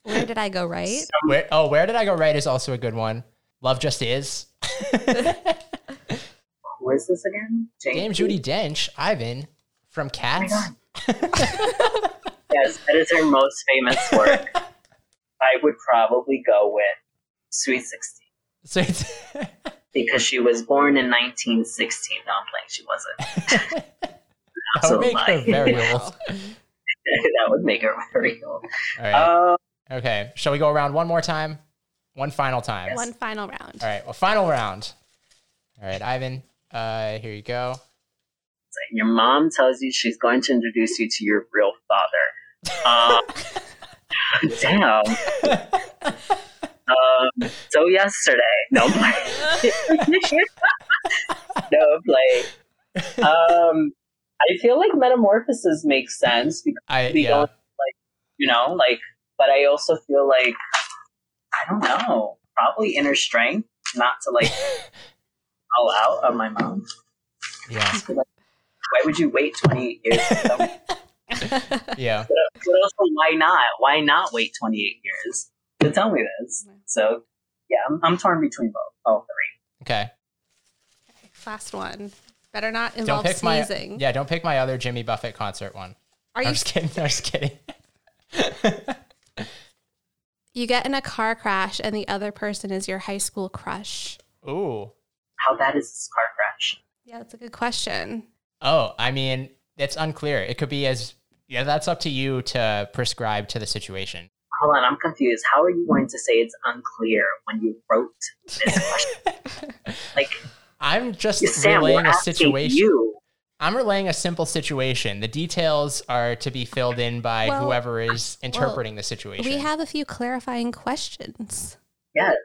Where did I go right? Where? Oh, where did I go right is also a good one. Love just is. Who is this again? Dame Judi Dench, Ivan from Cats. Yes, that is her most famous work. I would probably go with Sweet Sixteen So it's because she was born in 1916. No, I'm playing. She wasn't. that would make her Absolutely. very old. that would make her very old. All right. Uh, Okay. Shall we go around one more time? One final time. One final round. All right. Well, final round. All right, Ivan. Uh, here you go. Your mom tells you she's going to introduce you to your real father. Uh, damn. Um, so yesterday, no, play. no, like, um, I feel like metamorphosis makes sense because I we yeah. don't like, you know, like, but I also feel like, I don't know, probably inner strength, not to like all out of my mom. yeah. Why would you wait 28 years? to tell me? Yeah. but also, why not? Why not wait 28 years to tell me this? So, yeah, I'm, I'm torn between both, all three. Okay. Last one. Better not Don't involve pick sneezing. my yeah. Don't pick my other Jimmy Buffett concert one. Are I'm you just kidding. I'm just kidding. you get in a car crash and the other person is your high school crush? Ooh. How bad is this car crash? Yeah, that's a good question. Oh, I mean, it's unclear. It could be as yeah. That's up to you to prescribe to the situation. Hold on, I'm confused. How are you going to say it's unclear when you wrote this question? like, I'm just Sam, relaying a situation. you. I'm relaying a simple situation. The details are to be filled in by Well, whoever is interpreting the situation. We have a few clarifying questions. Yes.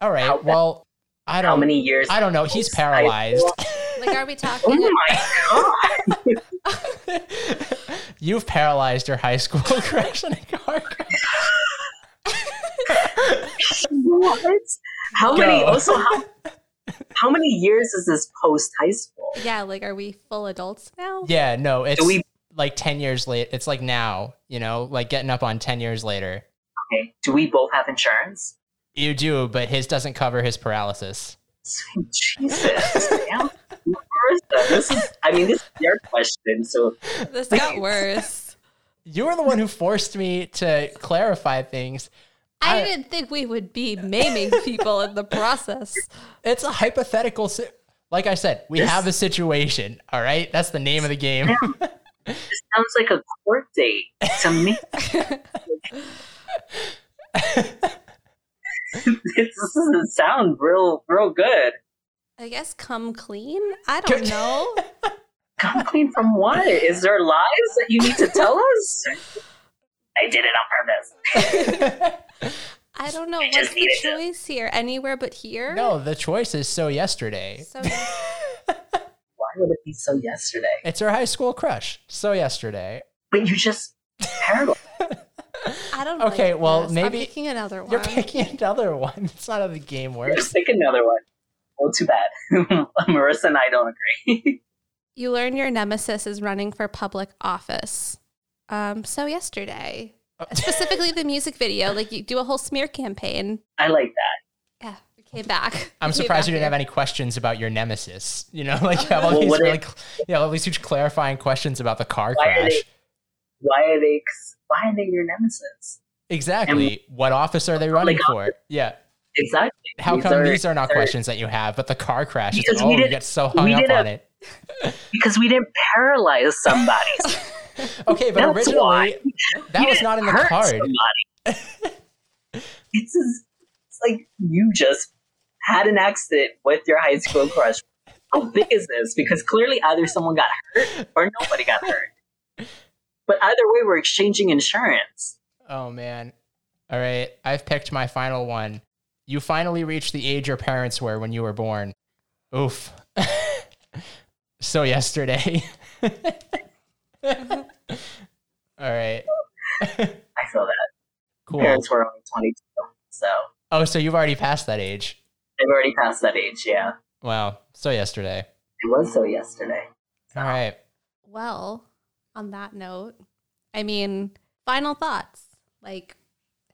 All right. how well, I don't. How many years? I don't know. He's post high paralyzed. school? Like, are we talking? Oh my god! You've paralyzed your high school crush in a car crash. what? How Go. many? Also, how, how many years is this post high school? yeah, like, are we full adults now? Yeah, no, it's Do we? like 10 years late. It's like now, you know, like getting up on 10 years later. Okay. Do we both have insurance? You do, but his doesn't cover his paralysis. Jesus. Damn. Marisa, This is. I mean, this is your question. So This got worse. You were the one who forced me to clarify things. I I- didn't think we would be maiming people in the process. It's a hypothetical. Si- like I said, we This- have a situation. All right, that's the name of the game. this sounds like a court date to me. this doesn't sound real, real good. I guess come clean? I don't know. Come clean from what? Is there lies that you need to tell us? I did it on purpose. I don't know. I What's just the needed to- choice here? Anywhere but here? no, the choice is so yesterday. So Why would it be so yesterday? It's our high school crush. So yesterday. But you just terrible. I don't know. Okay, like well, this. maybe- I'm picking another one. You're picking another one. That's not how the game works. Just pick another one. Well, too bad. Marisa and I don't agree. You learn your nemesis is running for public office. Um, so yesterday, specifically the music video, like you do a whole smear campaign. I like that. Yeah, we came back. I'm came surprised you didn't have any questions about your nemesis. You know, like you have all Well, these really, if- you know, all these huge clarifying questions about the car Why are crash. they? Why are they? Why are they your nemesis? Exactly. what office are they running Like, for? Yeah. Exactly. How These come are- these are not questions that you have, but the car crash is Because we oh, you get so hung up on it. Because we didn't paralyze somebody. Okay, but That's originally why. that You was didn't in the card. it's, just, it's like you just had an accident with your high school crush. How big is this? Because clearly either someone got hurt or nobody got hurt. But either way, we're exchanging insurance. Oh man. All right, I've picked my final one. You finally reached the age your parents were when you were born. Oof. so yesterday. All right. I feel that. Cool. Parents were only 22, so Oh, so you've already passed that age. they've already passed that age, yeah. Wow. So yesterday. It was so yesterday. All right. Well, on that note, I mean, final thoughts. Like,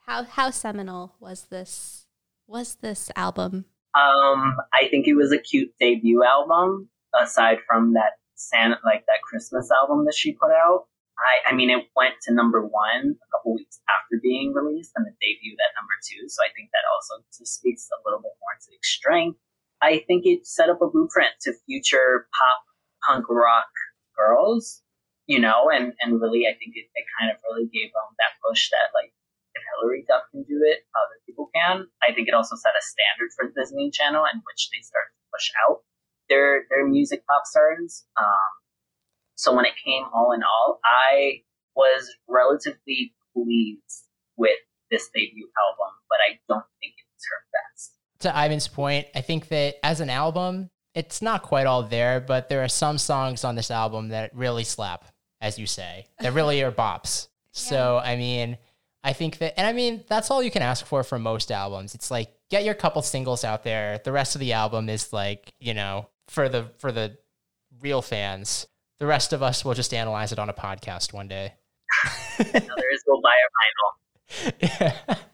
how how seminal was this? Was this album? Um, I think it was a cute debut album. Aside from that Santa, like that Christmas album that she put out, I, I mean, it went to number one a couple weeks after being released, and it debuted at number two. So I think that also just speaks a little bit more to its strength. I think it set up a blueprint to future pop punk rock girls, you know, and and really, I think it, it kind of really gave them that push that like Hilary Duff can do it, other people can. I think it also set a standard for the Disney Channel in which they started to push out their their music pop stars. Um, so when it came all in all, I was relatively pleased with this debut album, but I don't think it's her best. To Ivan's point, I think that as an album, it's not quite all there, but there are some songs on this album that really slap, as you say, that really are bops. So, I mean, I think that, and I mean, that's all you can ask for from most albums. It's like, get your couple singles out there. The rest of the album is like, you know, for the, for the real fans. The rest of us will just analyze it on a podcast one day. Others will buy a vinyl. yeah.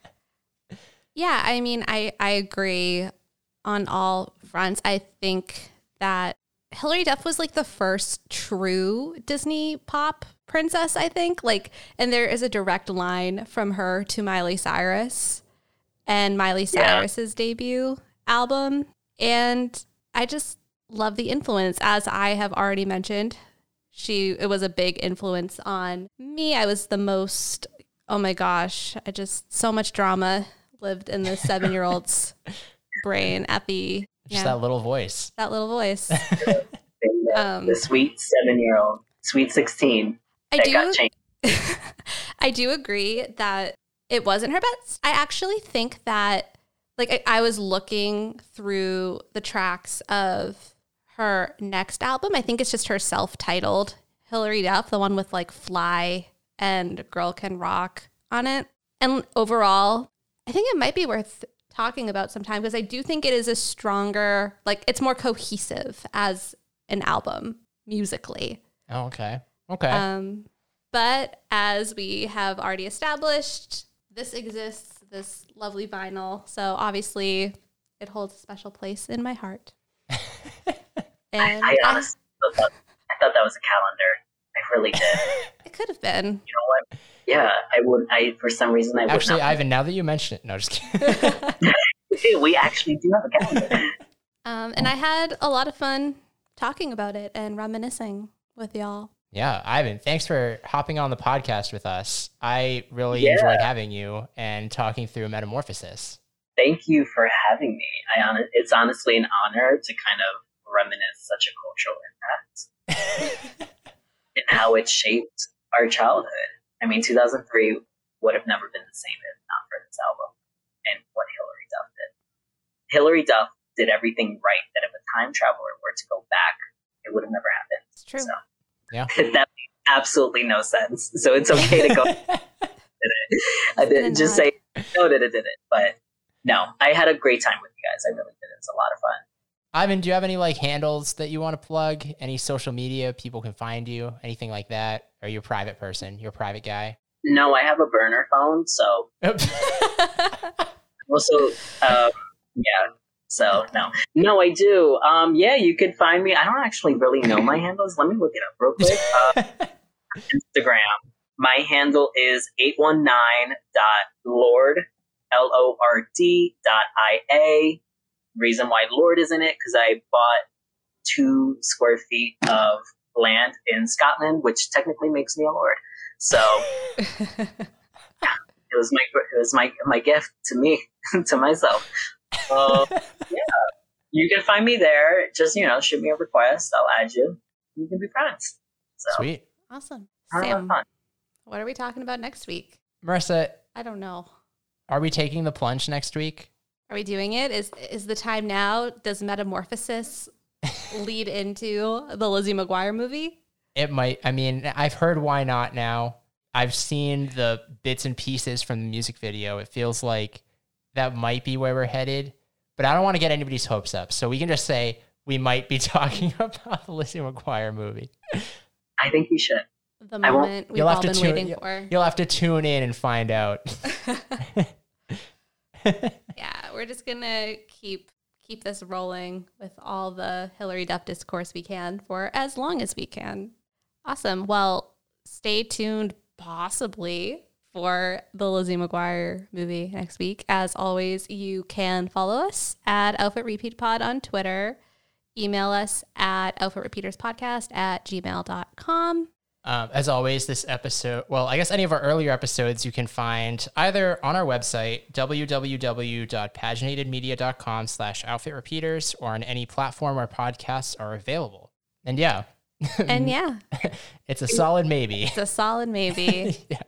Yeah, I mean, I I agree on all fronts. I think that Hilary Duff was like the first true Disney pop princess, I think. Like and there is a direct line from her to Miley Cyrus and Miley Yeah. Cyrus's debut album and I just love the influence as I have already mentioned. She it was a big influence on me. I was the most oh my gosh, I just so much drama lived in the 7-year-old's brain at the Just yeah, that little voice. that little voice. Um, the sweet seven year old, sweet 16, I that do got changed. I do agree that it wasn't her best. I actually think that, like, I, I was looking through the tracks of her next album. I think it's just her self titled Hilary Duff, the one with like Fly and Girl Can Rock on it. And overall, I think it might be worth talking about sometime because I do think it is a stronger, like, it's more cohesive as an album musically. Oh, okay. Okay. Um, but as we have already established, this exists, this lovely vinyl. So obviously, it holds a special place in my heart. And I honestly thought, I thought that was a calendar. I really did. it could have been. you know what? Yeah, I would. I for some reason I would Actually, not. Ivan, now that you mention it, no, just kidding. we actually do have a calendar. Um, and I had a lot of fun talking about it and reminiscing with y'all. yeah, Ivan, thanks for hopping on the podcast with us. I really Yeah. enjoyed having you and talking through Metamorphosis. Thank you for having me. I hon- it's honestly an honor to kind of reminisce such a cultural impact and how it shaped our childhood. I mean, 2003 would have never been the same if not for this album and what Hilary Duff did. Hilary Duff did everything right that if a time traveler were to go back, it would have never happened. It's true. So Yeah. that made absolutely no sense. So it's okay to go I didn't just nod. say no that it did it, but no, I had a great time with you guys. I really did. It was a lot of fun. Ivan, do you have any like handles that you want to plug? Any social media people can find you? Anything like that? Or you're a private person? You're a private guy? No, I have a burner phone, so also, um, yeah. So no, no, I do. Um, yeah, you could find me. I don't actually really know my handles. Let me look it up real quick. Uh, Instagram. My handle is 819.lord, L O R D dot I A. Reason why Lord is in it, because I bought two square feet of land in Scotland, which technically makes me a lord. So it was my it was my my gift to me to myself. Uh, yeah, you can find me there. Just you know, shoot me a request. I'll add you. You can be friends. So Sweet. awesome. have a lot of Sam, fun. what are we talking about next week? Marisa, I don't know. are we taking the plunge next week? Are we doing it? Is is the time now? Does Metamorphosis lead into the Lizzie McGuire movie? It might. I mean, I've heard why not now. I've seen the bits and pieces from the music video. It feels like that might be where we're headed, but I don't want to get anybody's hopes up. So we can just say we might be talking about the Lizzie McGuire movie. I think we should. The moment we've You'll have all to been tune- waiting for. You'll have to tune in and find out. Yeah, we're just gonna keep keep this rolling with all the Hilary Duff discourse we can for as long as we can. Awesome. Well, stay tuned possibly for the Lizzie McGuire movie next week. As always, you can follow us at Outfit Repeat Pod on Twitter. Email us at outfitrepeaterspodcast at gmail.com. Um, as always, this episode, well, I guess any of our earlier episodes you can find either on our website, www.paginatedmedia.com slash outfit repeaters, or on any platform where podcasts are available. And yeah, And yeah, it's a solid maybe. it's a solid maybe. yeah.